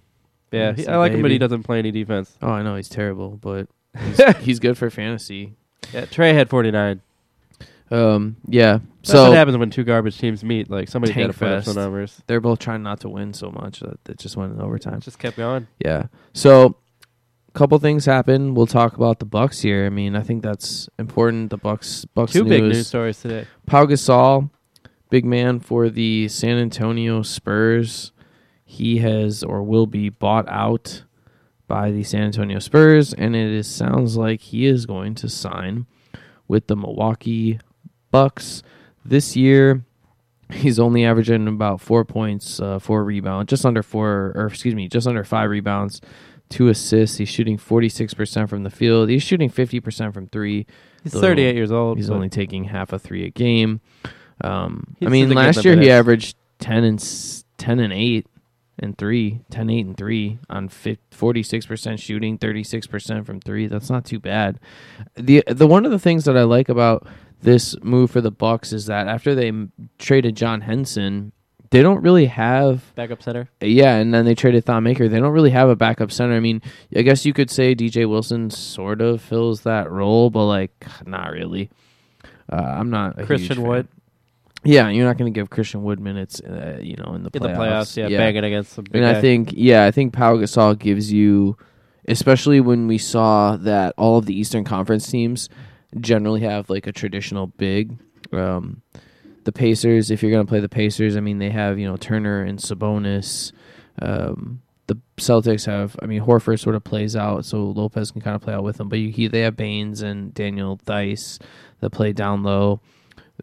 Yeah, he, I like him, but he doesn't play any defense. Oh, I know he's terrible, but he's, he's good for fantasy. Yeah, Trae had 49. Um, yeah. That's So what happens when two garbage teams meet. Like somebody's got to Tank put up some numbers. they're both trying not to win so much that it just went in overtime. It just kept going. Yeah. So, a couple things happen. We'll talk about the Bucks here. I mean, I think that's important. The Bucks. Bucks Two news. big news stories today. Pau Gasol, big man for the San Antonio Spurs. He has or will be bought out by the San Antonio Spurs, and it is, sounds like he is going to sign with the Milwaukee Bucks this year. He's only averaging about four points, uh, four rebounds, just under four, or excuse me, just under five rebounds, two assists. He's shooting 46% from the field. He's shooting 50% from three. He's 38 years old. He's only taking half a three a game. Um, I mean, last year he averaged 10 and 10 and 8 and 3, 10 8 and 3 on fif- 46% shooting, 36% from 3. That's not too bad. The the one of the things that I like about this move for the Bucks is that after they m- traded John Henson, they don't really have backup center. yeah, and then they traded Thon Maker. They don't really have a backup center. I mean, I guess you could say DJ Wilson sort of fills that role, but like not really. Uh, I'm not a huge Christian. Wood Yeah, you're not going to give Christian Wood minutes, uh, you know, in the in playoffs. the playoffs. Yeah, banging against big and I think, yeah, I think Pau Gasol gives you, especially when we saw that all of the Eastern Conference teams generally have like a traditional big. Um, the Pacers, if you're going to play the Pacers, I mean, they have you know Turner and Sabonis. Um, the Celtics have, I mean, Horford sort of plays out, so Lopez can kind of play out with them. But you, he, they have Baynes and Daniel Theis that play down low.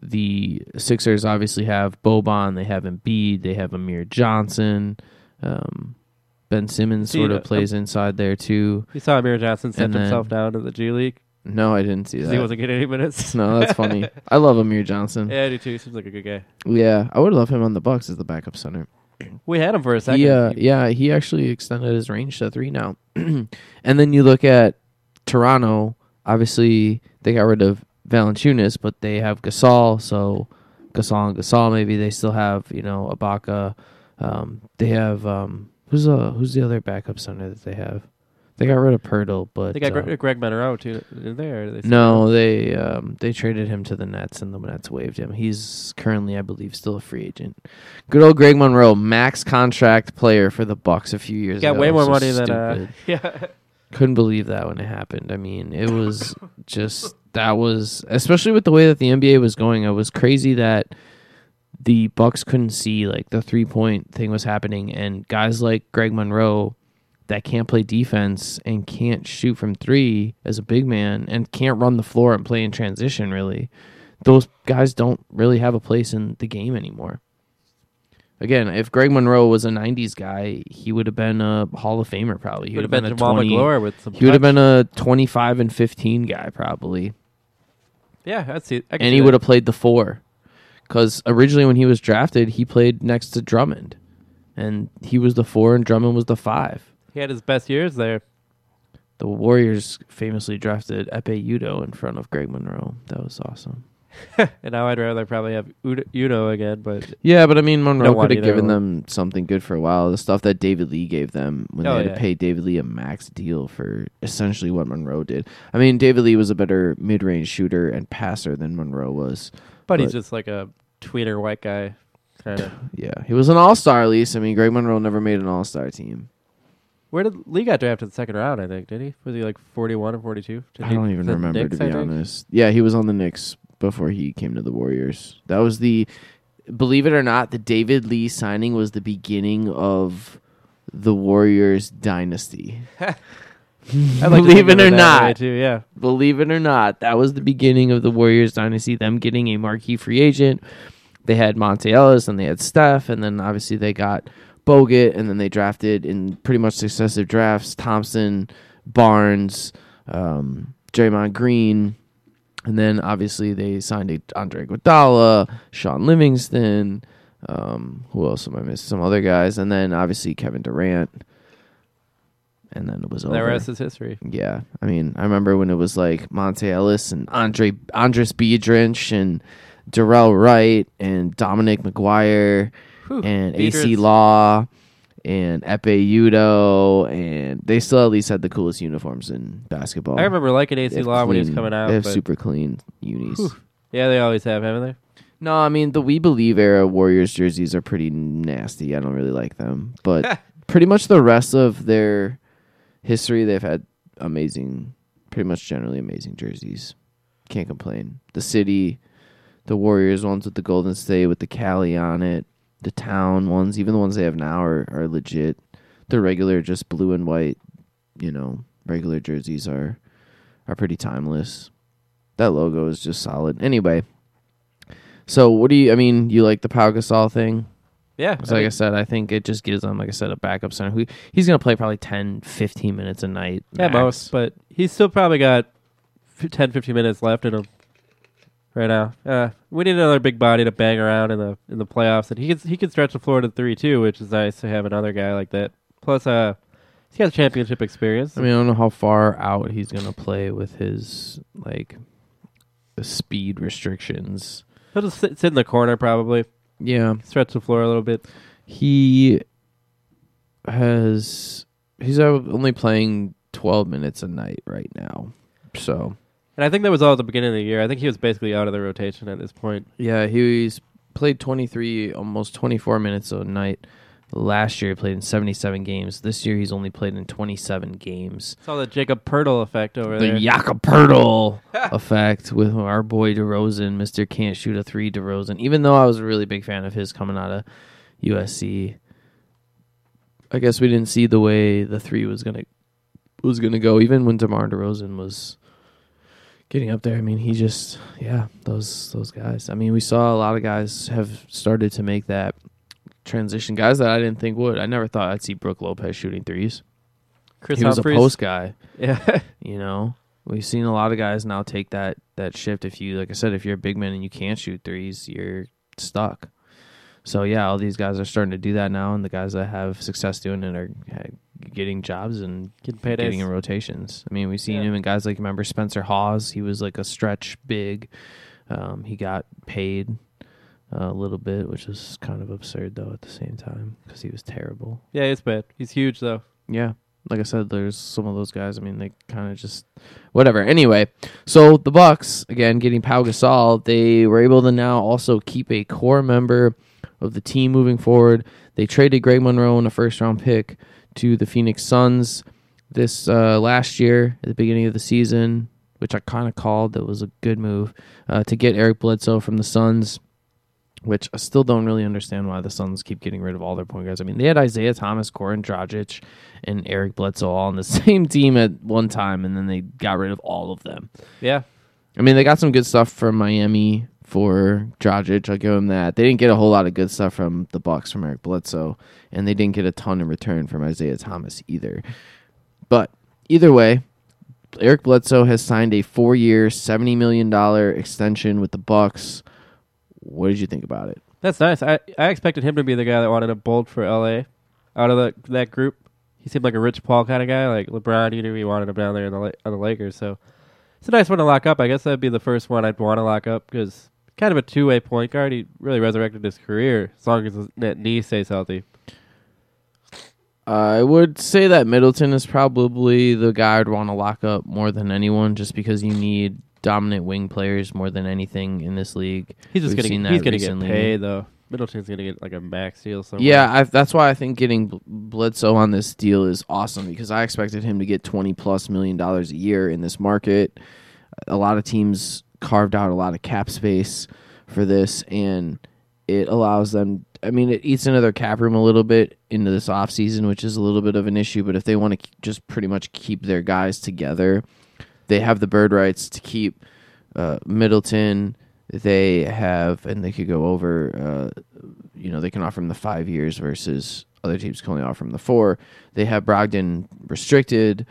The Sixers obviously have Boban, they have Embiid, they have Amir Johnson. Um, ben Simmons sort uh, of plays inside there too. you saw Amir Johnson sent himself down to the G League No, I didn't see that. he wasn't getting any minutes. no, that's funny. I love Amir Johnson. Yeah, yeah, I do too. Seems like a good guy. Yeah, I would love him on the Bucks as the backup center. We had him for a second. He, uh, yeah, he actually extended his range to three now. and then you look at Toronto. Obviously, they got rid of Valanciunas, but they have Gasol. So Gasol and Gasol, maybe they still have you know Ibaka. Um, they have um, who's uh who's the other backup center that they have? They got rid of Poeltl, but they got uh, Greg, Greg Monroe too. There, They no, they um, they traded him to the Nets, and the Nets waived him. He's currently, I believe, still a free agent. Good old Greg Monroe, max contract player for the Bucks a few years got ago. way more So money than uh, yeah. Couldn't believe that when it happened. I mean, it was just that was especially with the way that the NBA was going. It was crazy that the Bucks couldn't see like the three point thing was happening, and guys like Greg Monroe that can't play defense and can't shoot from three as a big man and can't run the floor and play in transition. Really, those guys don't really have a place in the game anymore. Again, if Greg Monroe was a '90s guy, he would have been a Hall of Famer probably. He Would have been a Jamal 20 McGlure with some. he would have been a 25 and 15 guy probably, Yeah, I'd see. And he would have played the four. Because originally, when he was drafted, he played next to Drummond, and he was the four, and Drummond was the five. He had his best years there. The Warriors famously drafted Ekpe Udoh in front of Greg Monroe. That was awesome. and now I'd rather probably have Udoh, Udoh again, but Yeah, but I mean, Monroe Don't want could have either given one. them something good for a while. The stuff that David Lee gave them when Oh, they had yeah. to pay David Lee a max deal for essentially what Monroe did. I mean, David Lee was a better mid-range shooter and passer than Monroe was. but he's But- just like a tweeter white guy, kind of. Yeah, he was an all-star at least. I mean, Greg Monroe never made an all-star team. Where did Lee got drafted the second round? I think did he? Was he like forty-one or forty-two? I don't even remember Knicks, to be honest. Yeah, he was on the Knicks before he came to the Warriors. That was the believe it or not, the David Lee signing was the beginning of the Warriors dynasty. Like believe it or not. too. Yeah, Believe it or not, that was the beginning of the Warriors dynasty, them getting a marquee free agent. They had Monta Ellis and they had Steph, and then obviously they got Bogut, and then they drafted in pretty much successive drafts Thompson, Barnes, um, Draymond Green, and then obviously they signed a Andre Iguodala, Shaun Livingston. Um, who else am I missing? Some other guys, and then obviously Kevin Durant. And then it was the over. rest is history. Yeah, I mean, I remember when it was like Monta Ellis and Andre Andris Biedrins and Dorell Wright and Dominic McGuire Whew, and Acie. Law and Ekpe Udoh, and they still at least had the coolest uniforms in basketball. I remember liking Acie Law when he was coming out. They have super clean unis. Whew. yeah, they always have, haven't they? No, I mean the We Believe era Warriors jerseys are pretty nasty. I don't really like them, but pretty much the rest of their history, they've had amazing, pretty much generally amazing jerseys. Can't complain. The city, the Warriors ones with the Golden State with the Cali on it, the town ones, even the ones they have now are are legit. The regular, just blue and white, you know, regular jerseys are are pretty timeless. That logo is just solid. Anyway, So what do you? I mean, you like the Pau Gasol thing? Yeah, 'Cause I like I mean, said, I think it just gives them, like I said, a backup center who he's going to play probably 10, 15 minutes a night. yeah, max. most, but he's still probably got f- 10, 15 minutes left in him right now. Uh, we need another big body to bang around in the in the playoffs, and he can he can stretch the floor to three too, which is nice to have another guy like that. Plus, uh, he's got championship experience. I mean, I don't know how far out he's going to play with his like the speed restrictions. he'll just sit, sit in the corner probably, Yeah, stretch the floor a little bit. he has he's only playing 12 minutes a night right now. So, And I think that was all at the beginning of the year. I think he was basically out of the rotation at this point. yeah, he's played 23 almost 24 minutes a night. Last year he played in 77 games. This year he's only played in 27 games. Saw the Jakob Poeltl effect over The there. The Jakob Poeltl effect with our boy DeRozan, Mr. Can't Shoot a Three DeRozan. Even though I was a really big fan of his coming out of USC, I guess we didn't see the way the three was gonna was gonna go. Even when DeMar DeRozan was getting up there, I mean, he just yeah, those those guys. I mean, we saw a lot of guys have started to make that transition. Guys that I didn't think would. I never thought I'd see Brook Lopez shooting threes. Chris he was a post guy. Yeah. You know, we've seen a lot of guys now take that that shift. If you, like I said, if you're a big man and you can't shoot threes, you're stuck. So yeah, all these guys are starting to do that now, and the guys that have success doing it are getting jobs and Getting paid, getting in rotations. I mean, we've seen Yeah. him in guys like remember Spencer Hawes. He was like a stretch big. Um, he got paid a little bit, which is kind of absurd though at the same time because he was terrible. Yeah, it's bad. He's huge though. Yeah. Like I said, there's some of those guys. I mean, they kind of just whatever. Anyway, so the Bucks again getting Pau Gasol, they were able to now also keep a core member of the team moving forward. They traded Greg Monroe in a first round pick to the Phoenix Suns this uh, last year at the beginning of the season, which I kind of called. That was a good move uh, to get Eric Bledsoe from the Suns which I still don't really understand why the Suns keep getting rid of all their point guards. I mean, they had Isaiah Thomas, Goran Dragic, and Eric Bledsoe all on the same team at one time, and then they got rid of all of them. Yeah. I mean, they got some good stuff from Miami for Dragic. I'll give him that. They didn't get a whole lot of good stuff from the Bucks from Eric Bledsoe, and they didn't get a ton in return from Isaiah Thomas either. But either way, Eric Bledsoe has signed a four-year, seventy million dollar extension with the Bucks. What did you think about it? That's nice. I, I expected him to be the guy that wanted to bolt for LA out of the, that group. He seemed like a Rich Paul kind of guy. Like LeBron, you knew he wanted him down there in the, on the Lakers. So it's a nice one to lock up. I guess that'd be the first one I'd want to lock up because kind of a two way point guard. He really resurrected his career as long as his that knee stays healthy. I would say that Middleton is probably the guy I'd want to lock up more than anyone, just because you need dominant wing players more than anything in this league. He's just We've gonna get, he's gonna get paid though. Middleton's gonna get like a max deal somewhere. Yeah, I, that's why I think getting Bl- Bledsoe on this deal is awesome because I expected him to get twenty plus million dollars a year in this market. A lot of teams carved out a lot of cap space for this, and it allows them. I mean, it eats into their cap room a little bit into this offseason, which is a little bit of an issue. But if they want to just pretty much keep their guys together, they have the bird rights to keep uh, Middleton. They have, and they could go over. Uh, you know, they can offer him the five years versus other teams can only offer him the four. They have Brogdon restricted,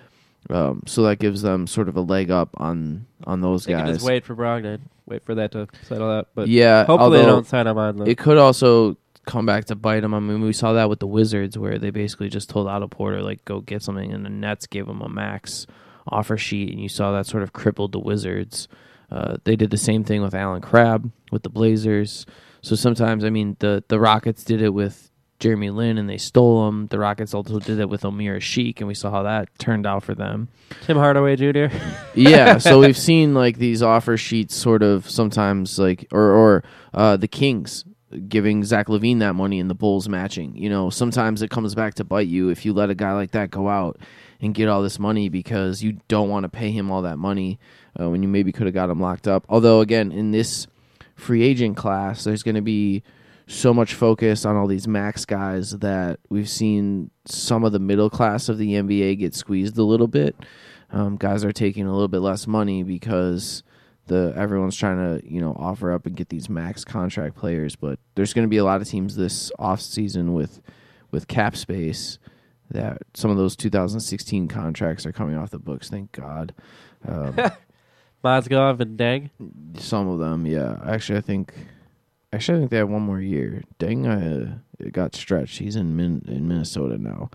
um, so that gives them sort of a leg up on on those they guys. can just wait for Brogdon, wait for that to settle out. But yeah, hopefully they although don't sign him on. The, It could also come back to bite them. I mean, we saw that with the Wizards, where they basically just told Otto Porter like go get something, and the Nets gave him a max offer sheet, and you saw that sort of crippled the Wizards. Uh, they did the same thing with Allen Crabbe with the Blazers. So sometimes, I mean, the the Rockets did it with Jeremy Lin, and they stole him. The Rockets also did it with Omer Asik, and we saw how that turned out for them. Tim Hardaway Jr. yeah, so we've seen like these offer sheets sort of sometimes like or or uh, the Kings giving Zach LaVine that money and the Bulls matching. You know, sometimes it comes back to bite you if you let a guy like that go out and get all this money because you don't want to pay him all that money uh, when you maybe could have got him locked up. Although again, in this free agent class, there's going to be so much focus on all these max guys that we've seen some of the middle class of the NBA get squeezed a little bit. Um, guys are taking a little bit less money because the everyone's trying to you know offer up and get these max contract players, but there's going to be a lot of teams this off season with with cap space that some of those 2016 contracts are coming off the books. Thank God. Um, Mozgov and Deng. some of them, yeah. Actually, I think actually I think they have one more year. Deng uh, it got stretched. He's in Min- in Minnesota now,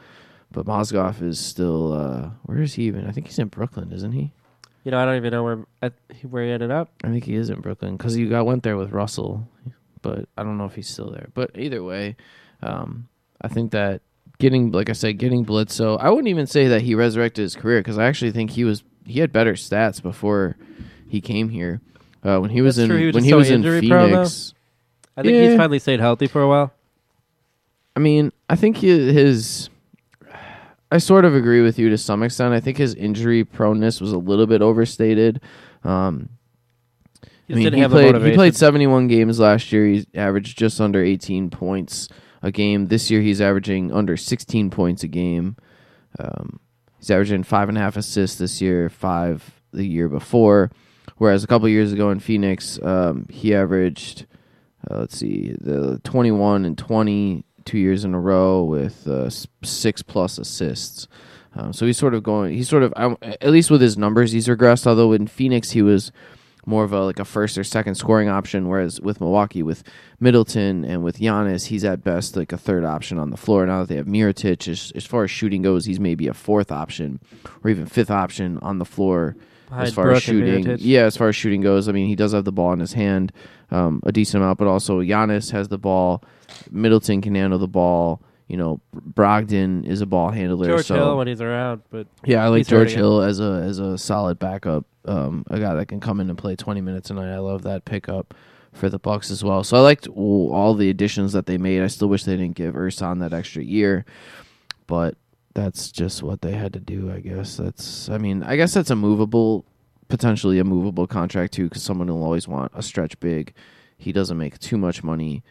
but Mozgov is still. Uh, where is he even? I think he's in Brooklyn, isn't he? You know, I don't even know where at, where he ended up. I think he is in Brooklyn because you got went there with Russell, but I don't know if he's still there. But either way, um, I think that getting, like I said, getting Bledsoe, I wouldn't even say that he resurrected his career because I actually think he was he had better stats before he came here. Uh, when he was That's in true, he was when he so was in injury prone, though. Phoenix, I think Yeah. he's finally stayed healthy for a while. I mean, I think he, his. I sort of agree with you to some extent. I think his injury proneness was a little bit overstated. Um, He I mean, didn't he have the played he motivation. played 71 games last year. He averaged just under 18 points a game. This year, he's averaging under 16 points a game. Um, he's averaging five and a half assists this year, five the year before. Whereas a couple years ago in Phoenix, um, he averaged, uh, let's see, the 21 and 20 two years in a row with uh, six plus assists. Um, so he's sort of going. He's sort of um, at least with his numbers, he's regressed. Although in Phoenix, he was more of a like a first or second scoring option, whereas with Milwaukee, with Middleton and with Giannis, he's at best like a third option on the floor. Now that they have Mirotic, as, as far as shooting goes, he's maybe a fourth option or even fifth option on the floor Behind as far Brook as shooting. Yeah, as far as shooting goes, I mean, he does have the ball in his hand um, a decent amount, but also Giannis has the ball. Middleton can handle the ball. You know, Brogdon is a ball handler. George so Hill when he's around, but yeah, I like George Hill as a as a solid backup, um, a guy that can come in and play 20 minutes a night. I love that pickup for the Bucks as well. So I liked all all the additions that they made. I still wish they didn't give Ersan that extra year, but that's just what they had to do. I guess that's. I mean, I guess that's a movable, potentially a movable contract too, because someone will always want a stretch big. He doesn't make too much money.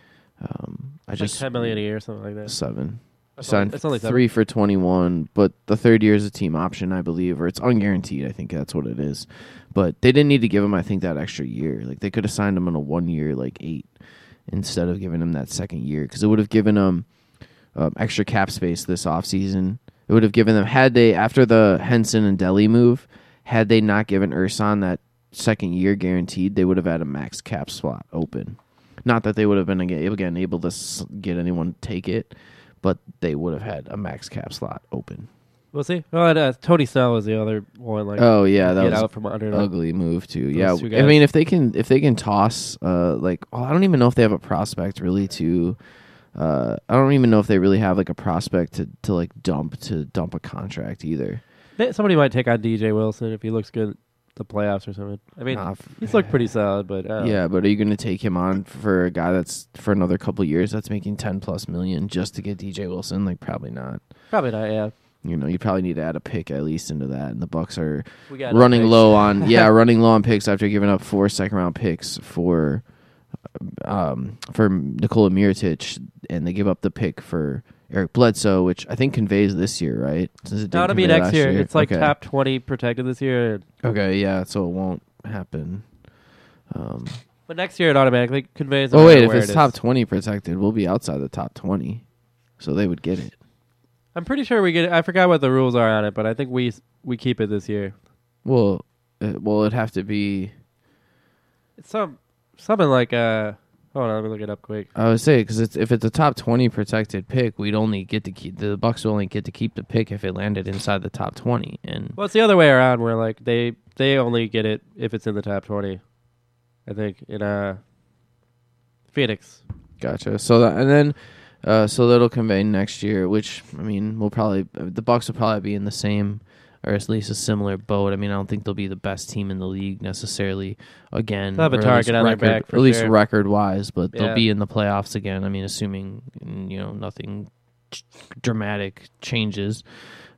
Um, I it's just ten million a year, or something like that. seven That's only, signed it's only seven. three for 21 but the third year is a team option i believe or it's unguaranteed i think that's what it is but they didn't need to give him i think that extra year like they could have signed him on a one year like eight instead of giving him that second year because it would have given him um, extra cap space this offseason it would have given them had they after the henson and delly move had they not given ersan that second year guaranteed they would have had a max cap slot open not that they would have been again able to get anyone to take it but they would have had a max cap slot open. We'll see. Well, and, uh, Tony Snell was the other one. Like, oh yeah, that get was out from under. ugly move too. Yeah, I mean if they can if they can toss uh like well, I don't even know if they have a prospect really to uh I don't even know if they really have like a prospect to to like dump to dump a contract either. May- Somebody might take on DJ Wilson if he looks good at the playoffs or something. I mean, Nah, f- he's looked pretty solid, but uh, yeah, but are you going to take him on for a guy that's for another couple years that's making 10 plus million just to get DJ Wilson? Like probably not. probably not. Yeah, You know, you probably need to add a pick at least into that and the Bucks are we got running low on yeah, running low on picks after giving up four second round picks for um for Nikola Mirotic and they give up the pick for Eric Bledsoe, which I think conveys this year, right? Since it No, didn't it'll be next last year. It's like Okay. top twenty protected this year, Okay, yeah, so it won't happen. Um, but next year it automatically conveys. oh wait, if it's it top twenty protected, we'll be outside the top twenty, so they would get it. I'm pretty sure we get. it. I forgot what the rules are on it, but I think we we keep it this year. Well, uh, well, it'd have to be. It's some something like uh. Hold on, let me look it up quick. I would say because it's if it's a top twenty protected pick, we'd only get to keep the Bucks would only get to keep the pick if it landed inside the top twenty. And Well, it's the other way around, where like they they only get it if it's in the top twenty. I think in uh Phoenix. gotcha. So that and then, uh, so that'll convey next year, which I mean, we'll probably the Bucks will probably be in the same or at least a similar boat. I mean, I don't think they'll be the best team in the league necessarily again. They'll have a target on their record- back for at least sure. record wise, but Yeah. they'll be in the playoffs again. I mean, assuming mm, you know nothing dramatic changes.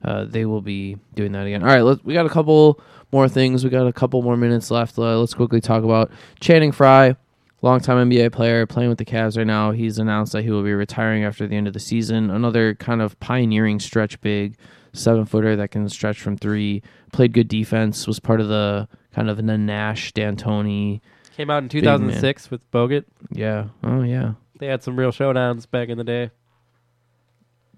uh, they will be doing that again. All right, let we got a couple more things. We got a couple more minutes left. Uh, let's quickly talk about Channing Frye, longtime NBA player playing with the Cavs right now. He's announced that he will be retiring after the end of the season. Another kind of pioneering stretch big, seven footer that can stretch from three. Played good defense. Was part of the kind of the Nash D'Antoni. Came out in 2006 with Bogut. Yeah. Oh yeah. They had some real showdowns back in the day.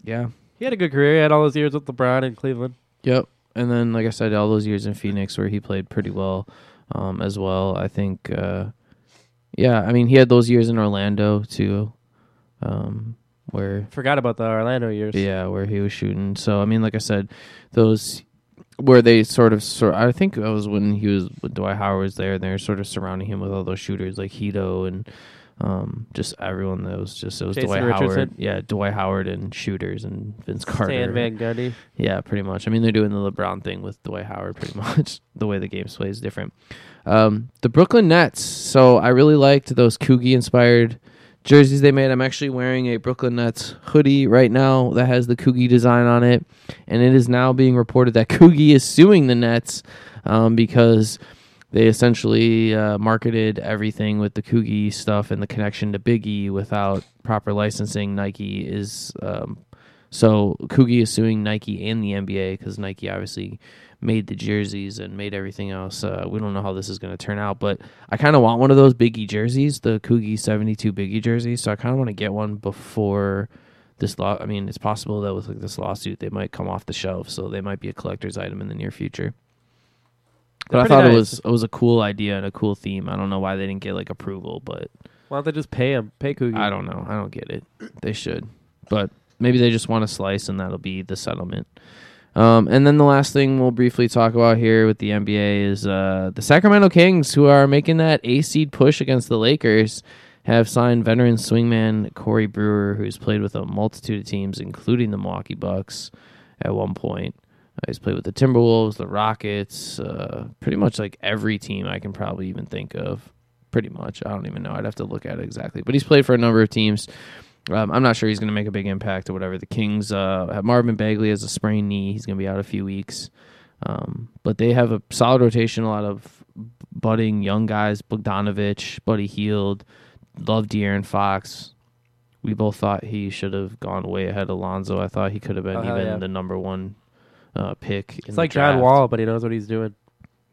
Yeah. He had a good career. He had all those years with LeBron in Cleveland. Yep. And then, like I said, all those years in Phoenix where he played pretty well um, as well. I think, uh, yeah, I mean, he had those years in Orlando too, um, where Forgot about the Orlando years. yeah, where he was shooting. So I mean, like I said, those where they sort of sort. I think that was when he was when Dwight Howard was there. and They were sort of surrounding him with all those shooters like Hedo and um, just everyone that was just it was Jason Dwight Richardson. Howard. Yeah, Dwight Howard and shooters and Vince Carter. Stan Van Gundy. Yeah, pretty much. I mean, they're doing the LeBron thing with Dwight Howard, pretty much. the way the game plays is different. Um, the Brooklyn Nets. So I really liked those Coogi inspired jerseys they made. I'm actually wearing a Brooklyn Nets hoodie right now that has the Coogi design on it, and it is now being reported that Coogi is suing the Nets um, because they essentially uh, marketed everything with the Coogi stuff and the connection to Biggie without proper licensing. Nike is um, so Coogi is suing Nike and the NBA because Nike obviously made the jerseys and made everything else. Uh, we don't know how this is going to turn out, but I kind of want one of those Biggie jerseys, the Coogi 72 Biggie jerseys. So I kind of want to get one before this law. I mean, it's possible that with like this lawsuit, they might come off the shelf, so they might be a collector's item in the near future. But They're I thought pretty it was it was a cool idea and a cool theme. I don't know why they didn't get like approval, but Why don't they just pay him? Pay Coogi. I don't know. I don't get it. They should, but maybe they just want a slice, and that'll be the settlement. Um, and then the last thing we'll briefly talk about here with the NBA is uh, the Sacramento Kings, who are making that A seed push against the Lakers, have signed veteran swingman Corey Brewer, who's played with a multitude of teams, including the Milwaukee Bucks at one point. Uh, he's played with the Timberwolves, the Rockets, uh, pretty much like every team I can probably even think of. Pretty much. I don't even know. I'd have to look at it exactly. But he's played for a number of teams. Um, I'm not sure he's going to make a big impact or whatever. The Kings uh, have Marvin Bagley has a sprained knee. He's going to be out a few weeks. Um, but they have a solid rotation, a lot of budding young guys. Bogdanovich, Buddy Hield, love De'Aaron Fox. We both thought he should have gone way ahead of Lonzo. I thought he could have been Oh, even yeah. the number one uh, pick. in It's like John. Wall, but he knows what he's doing.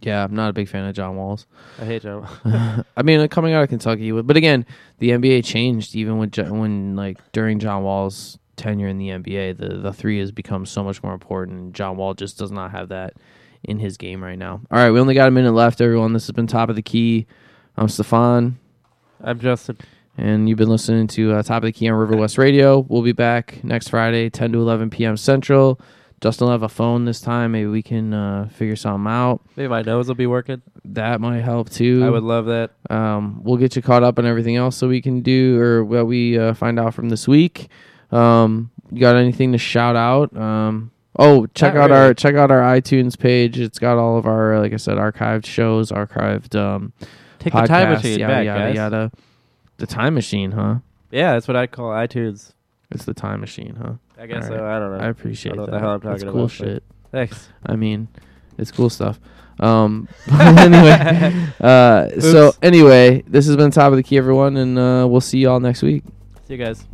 Yeah, I'm not a big fan of John Walls. I hate John. Wall. I mean, like, coming out of Kentucky, but again, the NBA changed even when when like during John Wall's tenure in the NBA, the the three has become so much more important. John Wall just does not have that in his game right now. All right, we only got a minute left, everyone. This has been top of the key. I'm Stefan, I'm Justin. and you've been listening to uh, Top of the Key on River West Radio. We'll be back next Friday, 10 to 11 p.m. Central. Justin will have a phone this time. Maybe we can uh, figure something out. Maybe my nose will be working. That might help too. I would love that. Um, we'll get you caught up on everything else so we can do or what we uh, find out from this week. Um, you got anything to shout out? Um, oh, check Not out our check out our iTunes page. It's got all of our like I said archived shows, archived um, Take podcasts, the time machine yada back, yada guys. yada. The time machine, huh? Yeah, that's what I call iTunes. It's the time machine, huh? I guess All so. right. I don't know. I appreciate I don't know that. what the hell I'm That's talking cool about, but- shit. Thanks. I mean, it's cool stuff. Um, anyway, uh, so Oops. anyway, this has been top of the key, everyone, and uh, we'll see you all next week. See you guys.